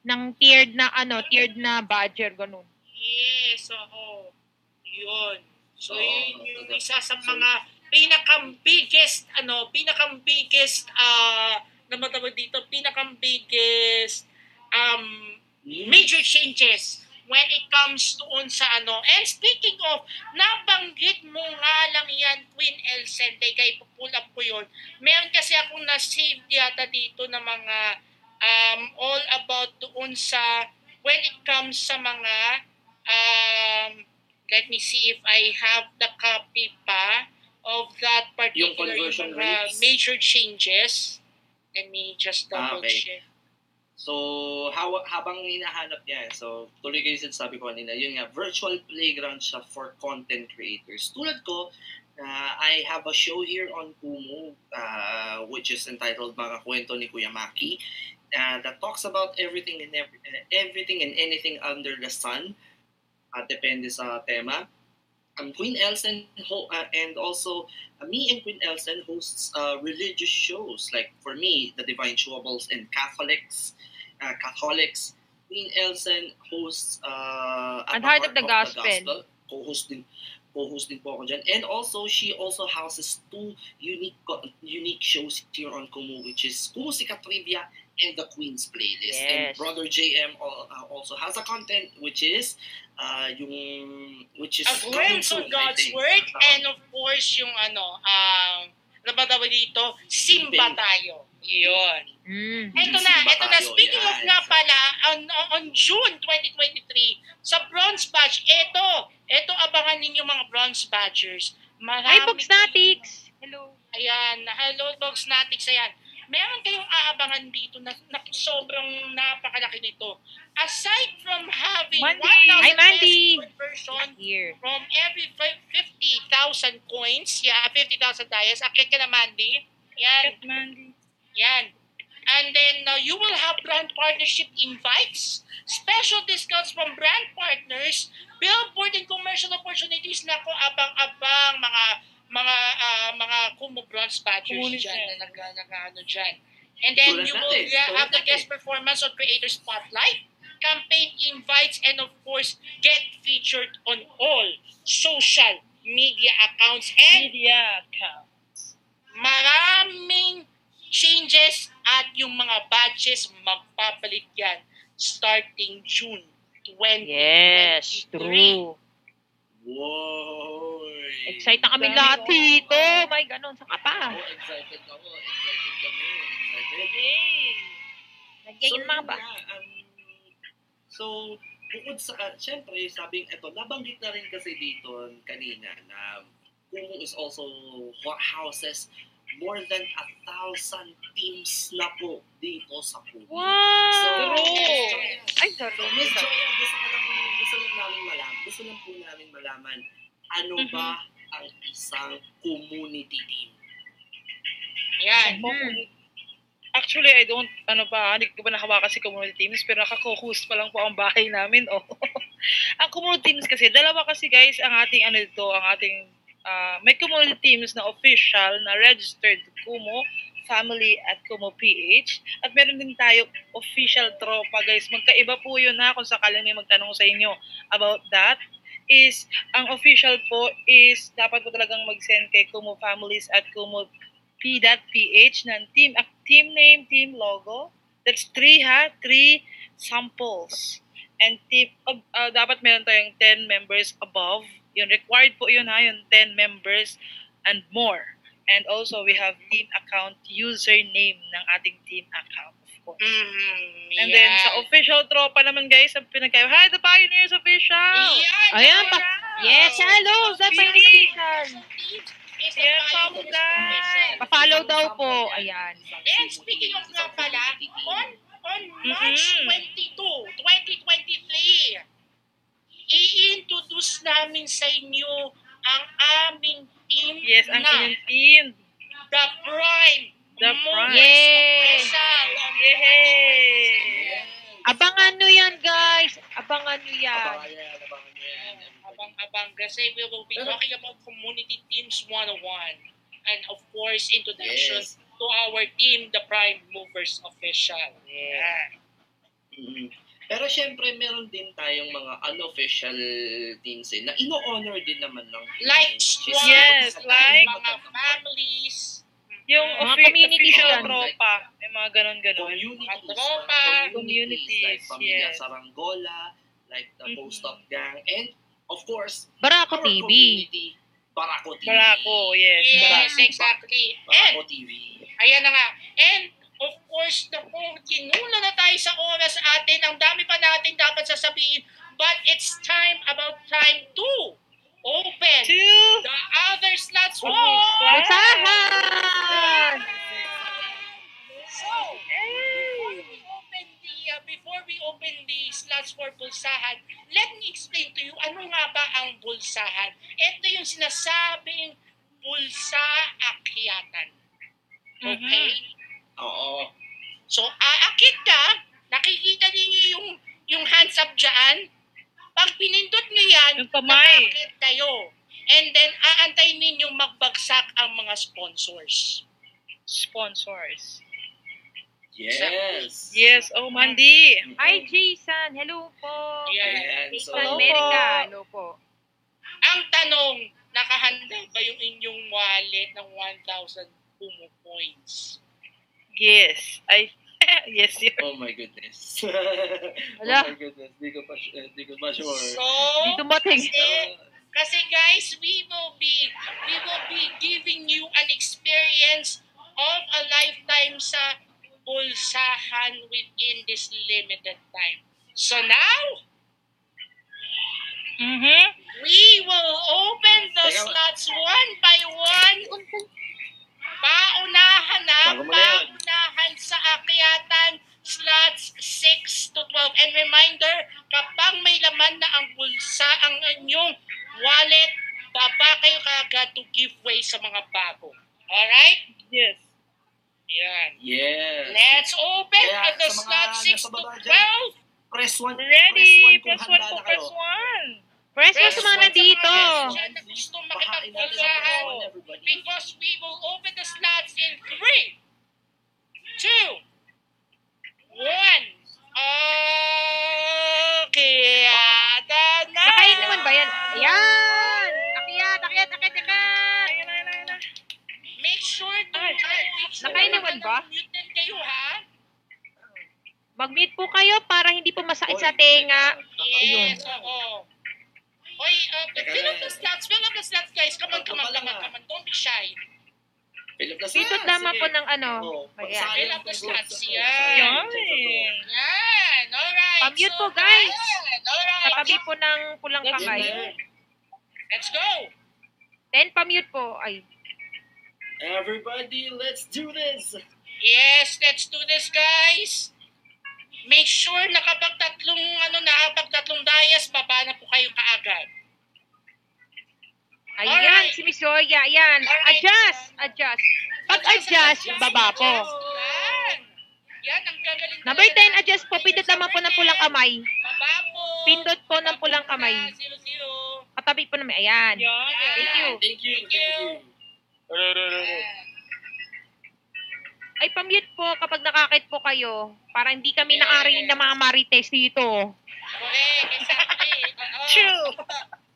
S3: ng tiered na ano, tiered na badger ganun.
S2: Yes, oo. Yun. So, yun yung isa sa mga pinakang biggest, ano, pinakang biggest, ah, na matawag dito, pinakang biggest, um, major changes when it comes doon sa ano. And speaking of, nabanggit mo nga lang yan, Queen Elsen, kay pull up ko yun. Meron kasi akong na-save yata dito na mga um, all about doon sa when it comes sa mga um, let me see if I have the copy pa of that particular
S4: conversion
S2: yung mga
S4: rates?
S2: major changes. Let me just
S4: Ah,
S2: double
S4: okay.
S2: check.
S4: So, hawa, habang hinahanap niya, so tuloy kayo sinasabi ko kanina, yun nga, virtual playground siya for content creators. Tulad ko, uh, I have a show here on Kumu, uh, which is entitled Mga Kwento ni Kuya Maki, uh, that talks about everything and every, uh, everything and anything under the sun. Uh, depende sa tema. Um, Queen Elsen ho- uh, and also uh, me and Queen Elsen hosts uh, religious shows. Like for me the Divine Chewables and Catholics uh, Catholics. Queen Elsen hosts uh, At
S3: Heart of the Gospel.
S4: co-host din co-host din po ako dyan. And also she also houses two unique unique shows here on Kumu which is Kumu Sikat Trivia and the Queen's Playlist and
S3: Yes.
S4: Brother JM uh, also has a content which is uh, yung which is
S2: A glimpse
S4: coming
S2: of
S4: soon, I
S2: God's
S4: think.
S2: Word
S4: Uh,
S2: and of course yung ano, um, ano ba tawag dito? Simba tayo. Yun.
S3: Mm.
S2: Eto na,
S4: Simba
S2: eto na.
S4: tayo,
S2: Speaking of
S4: yan.
S2: nga pala, on, on June 2023, sa Bronze Badge, eto, eto abangan ninyo mga Bronze Badgers. Marami
S3: Hi, Boxnatics! Hello.
S2: Ayan, hello Boxnatics, ayan. Meron kayong aabangan dito na, na sobrang napakalaki nito. Aside from having
S5: Mandy!
S2: 1,000
S3: Hi, Mandy!
S2: pesos per person
S3: Here.
S2: from every fi- 50,000 coins, yeah, 50,000 dias, akit ka na Mandy. Yan,
S5: Cat Mandy.
S2: yan. And then uh, you will have brand partnership invites, special discounts from brand partners, billboard and commercial opportunities na ko abang-abang mga mga ah, mga Kumu Bronze Badgers
S5: Kumu
S2: dyan na nag, nag, ano dyan. And then
S4: Tulad
S2: you will
S4: natin,
S2: yeah,
S4: tulad
S2: have the
S4: natin.
S2: guest performance on Creator Spotlight, campaign invites, and of course, get featured on all social media accounts and
S5: Media accounts.
S2: maraming changes at yung mga batches magpapalit yan starting June 2023.
S3: Yes, true.
S4: Wow!
S3: Excited na kami lahat dito. May ganun sa kapa.
S4: Oh, excited ako. Excited kami. Excited.
S5: Yay!
S3: Nagyan yung mga ba?
S4: um, so, bukod sa, uh, syempre, sabing, eto, nabanggit na rin kasi dito kanina na Kumu is also houses more than a thousand teams na po dito sa Kumu.
S3: Wow!
S4: Joya,
S3: Ay,
S4: So,
S3: sorry.
S4: Miss Joya, gusto ko lang, gusto lang namin malaman, gusto lang po namin malaman, ano
S5: Mhm.
S4: ba ang isang community team?
S2: Yan.
S3: Hmm.
S5: Actually, I don't, ano pa, hindi ko pa nakawakan si community teams, pero nakako-host pa lang po ang bahay namin, oh. ang community teams kasi, dalawa kasi guys, ang ating, ano dito, ang ating, ah, may community teams na official, na registered Kumo, family at Kumo PH. At meron din tayo official tropa, guys. Magkaiba po yun ha, kung sakaling may magtanong sa inyo about that is, ang official po is, dapat po talagang mag-send kay Kumo Families at Kumo P.PH ng team, ah, team name, team logo. That's three ha, three samples. And team, uh, uh, dapat meron tayong 10 members above. Yun, required po yun ha, yung 10 members and more. And also, we have team account username ng ating team account, course.
S2: Mhm,
S5: And then, sa official tropa naman, guys, ang pinagkayo, Hi, The Pioneers Official!
S2: Yan,
S3: Ayan
S2: yan.
S3: pa. Yes, hello. Sa
S5: Pili.
S3: official.
S2: The
S5: Yes,
S2: Pioneers
S5: pamulan.
S2: Official.
S3: Pa-follow daw po. Ayan.
S2: And speaking of nga pala, on, on March
S5: Mhm.
S2: 22, 2023, i-introduce namin sa inyo ang aming team
S5: Yes, ang
S2: na
S5: team.
S2: The Prime.
S5: The Prime.
S3: Yay!
S2: Official.
S5: Yay!
S3: Abangan nyo yan, guys. Abangan nyo yan.
S4: Abangan yan, abangan yan.
S2: Abang-abang kasi we will be talking about Community Teams 101 and of course introduction
S4: Yes.
S2: to our team, the Prime Movers Official. Yan.
S4: Mhm. Pero syempre, meron din tayong mga unofficial teams eh, na ino-honor din naman ng
S2: Like
S5: Yes, like-
S2: mga families,
S5: Yung
S3: Mga
S5: offi-
S3: communities
S5: official
S3: yan.
S5: tropa. Yung mga ganon-ganon.
S4: communities,
S2: tropa,
S5: communities,
S4: like Pamilya
S5: yes.
S4: Saranggola, like the
S5: Mhm.
S4: Post Up Gang, and of course,
S3: Barako TV.
S4: community, Barako TV.
S5: Barako, yes.
S2: Yes,
S5: Barako.
S2: exactly. And,
S4: Barako TV.
S2: ayan na nga. And, of course, na kung kinuna na tayo sa oras atin, ang dami pa natin dapat sasabihin, but it's time about time to open
S5: Two.
S2: the other slots.
S5: Oh,
S2: Whoa!
S3: Usahan!
S2: So, before we open the uh, before we open the slots for bulsahan, let me explain to you ano nga ba ang bulsahan. Ito yung sinasabing bulsa akyatan. Okay?
S4: Oo.
S2: So, aakit ka, nakikita ninyo yung yung hands up dyan. Pag pinindot niyo yan,
S5: Yung kamay.
S2: nakakit kayo. And then, aantayin ninyong magbagsak ang mga sponsors.
S5: Sponsors.
S4: Yes.
S5: Yes, oh, Mandy.
S4: Mhm.
S3: Hi, Jason. Hello po.
S2: Yan.
S4: Ayan, so,
S3: Jason
S5: Hello
S3: America.
S5: po.
S3: Hello po.
S2: Ang tanong, nakahanda ba yung inyong wallet ng 1,000 Kumu points?
S5: Yes. I yes, yes.
S4: Oh my goodness.
S3: Wala.
S4: Oh my goodness. Di ko pa, su- eh, di ko pa sure.
S2: So,
S3: Di dumating.
S2: kasi, kasi guys, we will be we will be giving you an experience of a lifetime sa bulsahan within this limited time. So now,
S5: Mhm.
S2: we will open the
S4: Teka,
S2: slots one by one. Paunahan na, paunahan sa akyatan slots 6 to 12. And reminder, kapag may laman na ang bulsa ang inyong wallet, baba kayo kaagad to give way sa mga bago. Alright?
S5: Yes.
S2: Yan.
S4: Yes.
S2: Let's open
S4: Kaya,
S2: at the slot 6 to 12.
S4: Press 1.
S5: Ready.
S4: Press 1
S5: press
S4: 1
S5: press
S3: 1. Where's
S2: Press
S3: mga nandito?
S2: Gusto makipagpulsahan because we will open the slots in 3, 2, 1. Okay, ata na!
S3: Nakain naman ba yan? Ayan! Akiyat, akiyat, akiyat, akiyat!
S2: Make sure
S3: to...
S2: Ay,
S3: nakain
S2: naman ba? Muted kayo, ha?
S3: Mag-mute po kayo para hindi po masakit sa tenga.
S2: Yes, oo. Oy, uh, fill up the slots, fill up the slots, guys. Come on, come on, come on, come on. Don't be shy.
S4: Philip na
S3: Dito naman po ng ano.
S2: Fill up the slots, yan.
S5: Yan.
S2: Yan, alright.
S3: Pamute po, guys.
S2: Alright.
S3: Katabi po ng pulang
S5: Let's
S3: kamay.
S2: Let's go.
S3: Then, pamute po. Ay,
S4: Everybody, let's do this!
S2: Yes, let's do this, guys. Make sure na kapag tatlong, ano na, kapag tatlong dayas, baba na po kayo kaagad.
S3: ayan, Ayan.
S2: Alright.
S3: Adjust. Adjust. Pag-adjust, baba po.
S2: Yan. Yan, ang gagaling
S3: Number
S2: talaga
S3: 10, adjust po. Pindot naman po ng pulang kamay.
S2: Baba po.
S3: Pindot po ng pulang kamay.
S2: Zero, zero.
S3: Katabi po naman. Ayan.
S5: Yan.
S3: Thank you.
S4: Thank you,
S2: Thank you.
S3: Ay, pamute po kapag nakakit po kayo. Para hindi kami nakarinig ng mga marites dito.
S2: Correct, exactly.
S5: True.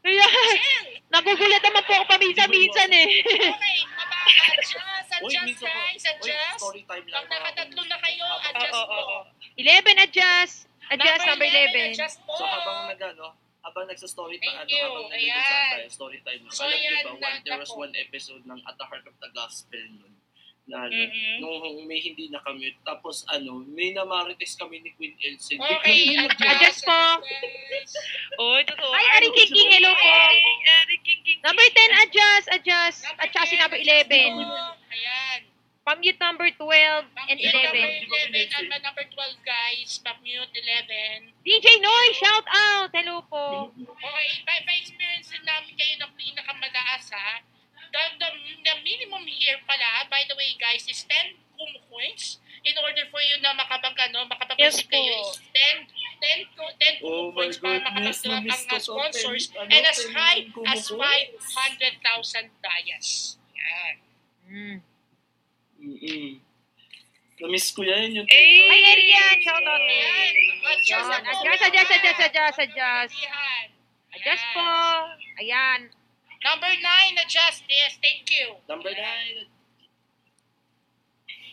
S3: Ayan. Nagugulat naman po ako paminsan-minsan eh.
S2: Okay. Adjust, adjust, guys.
S4: Uy,
S2: Adjust. Pag nakatatlo na kayo, adjust po.
S5: oo.
S3: 11, adjust. Adjust, number 11.
S2: Adjust po.
S4: So habang nagano, habang nagsa-story
S2: Thank
S4: time, ano,
S2: you.
S4: habang nag-uusap tayo, story time.
S2: So,
S4: Alam niyo ba, one, there was one episode ng At the Heart of the Gospel nun. Na ano,
S5: Mhm.
S4: nung may hindi nakamute. Tapos ano, may namarites kami ni Queen Elsie.
S2: Okay, adjust.
S3: Adjust po.
S5: Oy, totoo.
S3: Ay, Ari King King, hello po.
S5: Ari King King.
S3: Number 10, adjust, adjust.
S2: Number
S3: At saka si
S2: 10,
S3: number
S2: adjust
S3: 11.
S2: po. Ayan.
S3: Pamute number 12 and
S2: Pamute number
S3: 11.
S2: 11 at number 12, guys. Pamute 11.
S3: DJ Noy, shout out. Hello po.
S2: Okay, by, by experience din namin kayo ng pinakamataas, ha? The, the, the minimum here pala, by the way, guys, is 10 Kumu coins. In order for you na makabang, ano, makapag-visit
S5: Yes po.
S2: kayo is 10, 10, ko- 10 Kumu
S4: Oh
S2: coins para makapag-drop ang uh,
S4: to.
S2: sponsors
S4: ano,
S2: and as
S4: 10
S2: high as
S4: coins.
S2: 500,000 dayas. Yan.
S3: Mm.
S4: Mm-mm. Na-miss ko yan yung
S5: Eh,
S3: Ay, Arian, shout out.
S2: Ayan. Adjust,
S3: adjust, adjust, adjust, adjust, adjust. Adjust po. Ayan.
S2: Number 9, adjust. Yes, thank you.
S4: Number 9.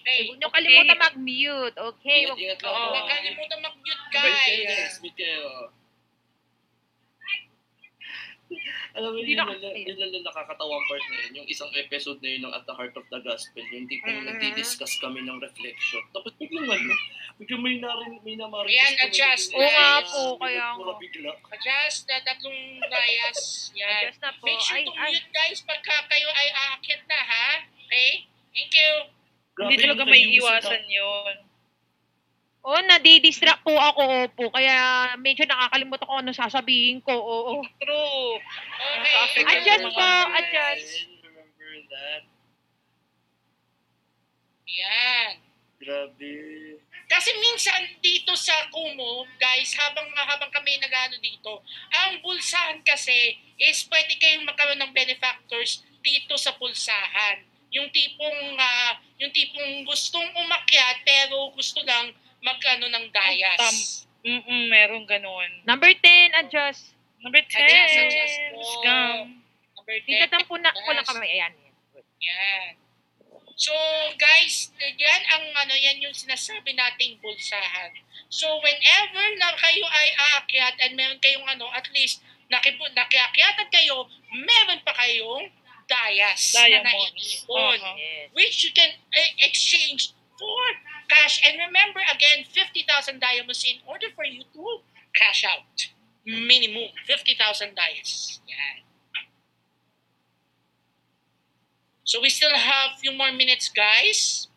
S2: Okay.
S3: Huwag niyo kalimutan mag-mute. Okay?
S4: Ingat, ingat lang.
S2: Oh,
S3: Oo.
S2: huwag kalimutan mag-mute, guys.
S4: 10. Meet kayo. Alam mo,
S3: Hindi
S4: yun,
S3: na-
S4: yun, yun, yun, nakakatawang part na yun. Yung isang episode na yun ng At the Heart of the Gospel, yung tipong
S3: Mhm.
S4: nagdi-discuss kami ng reflection. Tapos biglang ano, biglang may narin, may namarites
S2: Ayan,
S4: kami.
S2: adjust.
S3: Oo nga po, kaya nga.
S4: bigla.
S2: Adjust na tatlong bias. Yan.
S3: Adjust na po.
S2: Make sure to mute guys pagka kayo ay aakyat na ha. Okay? Thank you.
S5: Hindi
S4: Grabe
S5: talaga
S4: yung
S5: may iwasan yun.
S3: Oh, nadidistract po ako, opo. Kaya medyo nakakalimutan ko ano sasabihin ko. Oo.
S5: True.
S2: Okay.
S3: Adjust po, adjust.
S4: Remember that?
S2: Yan.
S4: Grabe.
S2: Kasi minsan dito sa Kumu, guys, habang habang kami nagano dito, ang pulsahan kasi is pwede kayong magkaroon ng benefactors dito sa pulsahan. Yung tipong ah, yung tipong gustong umakyat pero gusto lang magano ng dayas.
S5: Mm-mm, meron ganun.
S3: Number 10, adjust.
S5: Number 10.
S2: Adjust, adjust po.
S5: Scam.
S2: Number 10.
S3: Dito po na, po lang kami. Ayan.
S2: Yan. So, guys, yan ang ano, yan yung sinasabi nating bulsahan. So, whenever na kayo ay aakyat and meron kayong ano, at least nakipu, nakiakyatan kayo, meron pa kayong dayas na
S5: Diamond.
S2: naiipon.
S5: Uh-huh.
S2: Which you can eh, exchange for cash. And remember, again, 50,000 diamonds in order for you to cash out. Minimum, 50,000 dias. Yan. So we still have few more minutes, guys.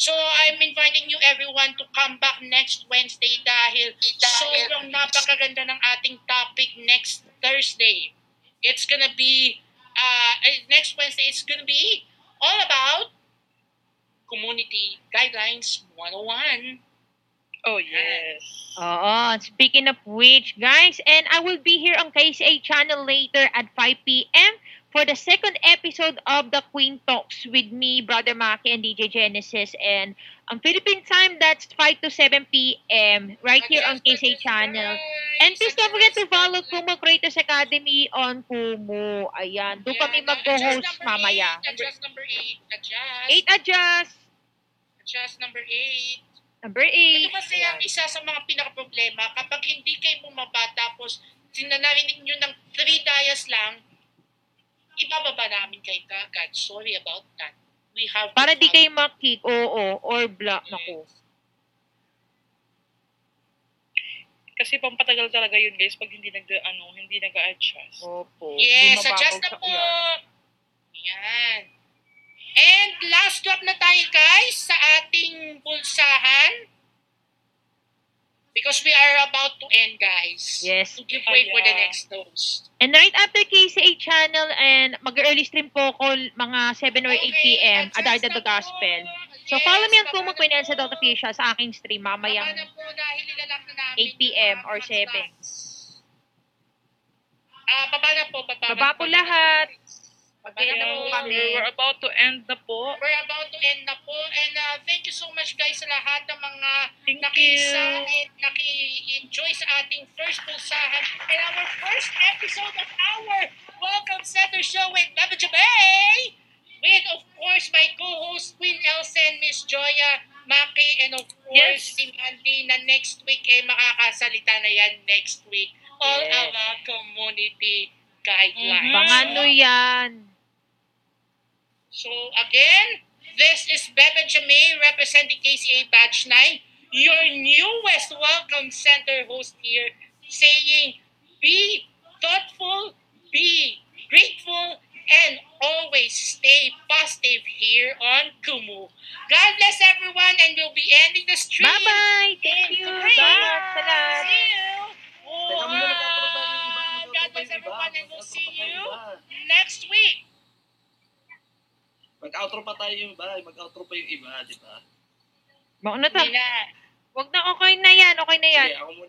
S2: So I'm inviting you everyone to come back next Wednesday dahil sobrang napakaganda ng ating topic next Thursday. It's gonna be, uh, eh, next Wednesday, it's gonna be all about Community Guidelines 101.
S5: Oh, yes.
S3: Oo. Speaking of which, guys, and I will be here on KCA channel later at 5 p.m. for the second episode of the Queen Talks with me, Brother Maki, and DJ Genesis. And on Philippine time, that's 5 to 7 p.m. right here on KCA channel. And please don't forget to follow Kumu Creators Academy on Kumu. Ayan, doon kami mag-host mamaya.
S2: Adjust number 8. Adjust.
S3: 8 adjust.
S2: Adjust number 8.
S3: Number 8.
S2: Ito kasi ang isa sa mga pinaka-problema. Kapag hindi kayo bumaba tapos sinanarinig nyo ng 3 dias lang, ibababa namin kayo kagad. Sorry about that. We have
S3: Para di kayo makick, oo, or block. Naku.
S5: Kasi pampatagal talaga yun guys pag hindi nag ano, hindi nag-adjust.
S3: Opo.
S2: Yes, adjust na po. Yan. And last drop na tayo guys sa ating pulsahan. Because we are about to end guys.
S3: Yes.
S2: To give way for the next dose.
S3: And right after KCA channel and mag-early stream po ko mga 7 or 8 p.m. Adarda the. Gospel. So follow me on Kumu
S2: na
S3: Quinel sa
S2: po.
S3: Dr. Fisha sa aking stream mamayang
S2: po na namin
S3: 8 p.m. or
S2: mga
S3: 7.
S2: stats. Ah, baba na po. Baba,
S3: Baba po lahat.
S2: Baba na po.
S3: kami.
S5: we're about to end na po.
S2: We're about to end na po. And uh, thank you so much guys sa lahat ng mga
S5: Thank
S2: nakiisa
S5: you.
S2: and naki-enjoy sa ating first pulsahan and our first episode of our Welcome Center Show with Baba Jabay with of course my co-host Queen Elsen, Miss Joya, Maki, and of course
S5: Yes.
S2: si Mandy na next week eh makakasalita na yan next week. All
S3: Yes.
S2: our community guidelines.
S5: Mhm.
S3: Mga ano yan.
S2: So again, this is Bebe Jamay representing KCA Batch 9, your newest welcome center host here, saying be thoughtful, be grateful, and always stay positive here on Kumu. God bless everyone and we'll be ending the stream.
S3: Bye-bye! Thank you! Salamat!
S2: See you!
S4: Teka muna, mag-outro pa yung iba.
S2: One. God bless everyone and we'll see you next week.
S4: Mag-outro pa tayo yung iba. Mag-outro pa yung iba, di ba?
S3: Baka na ta. Wag na, okay na yan, okay na yan.
S4: Sige, ako muna.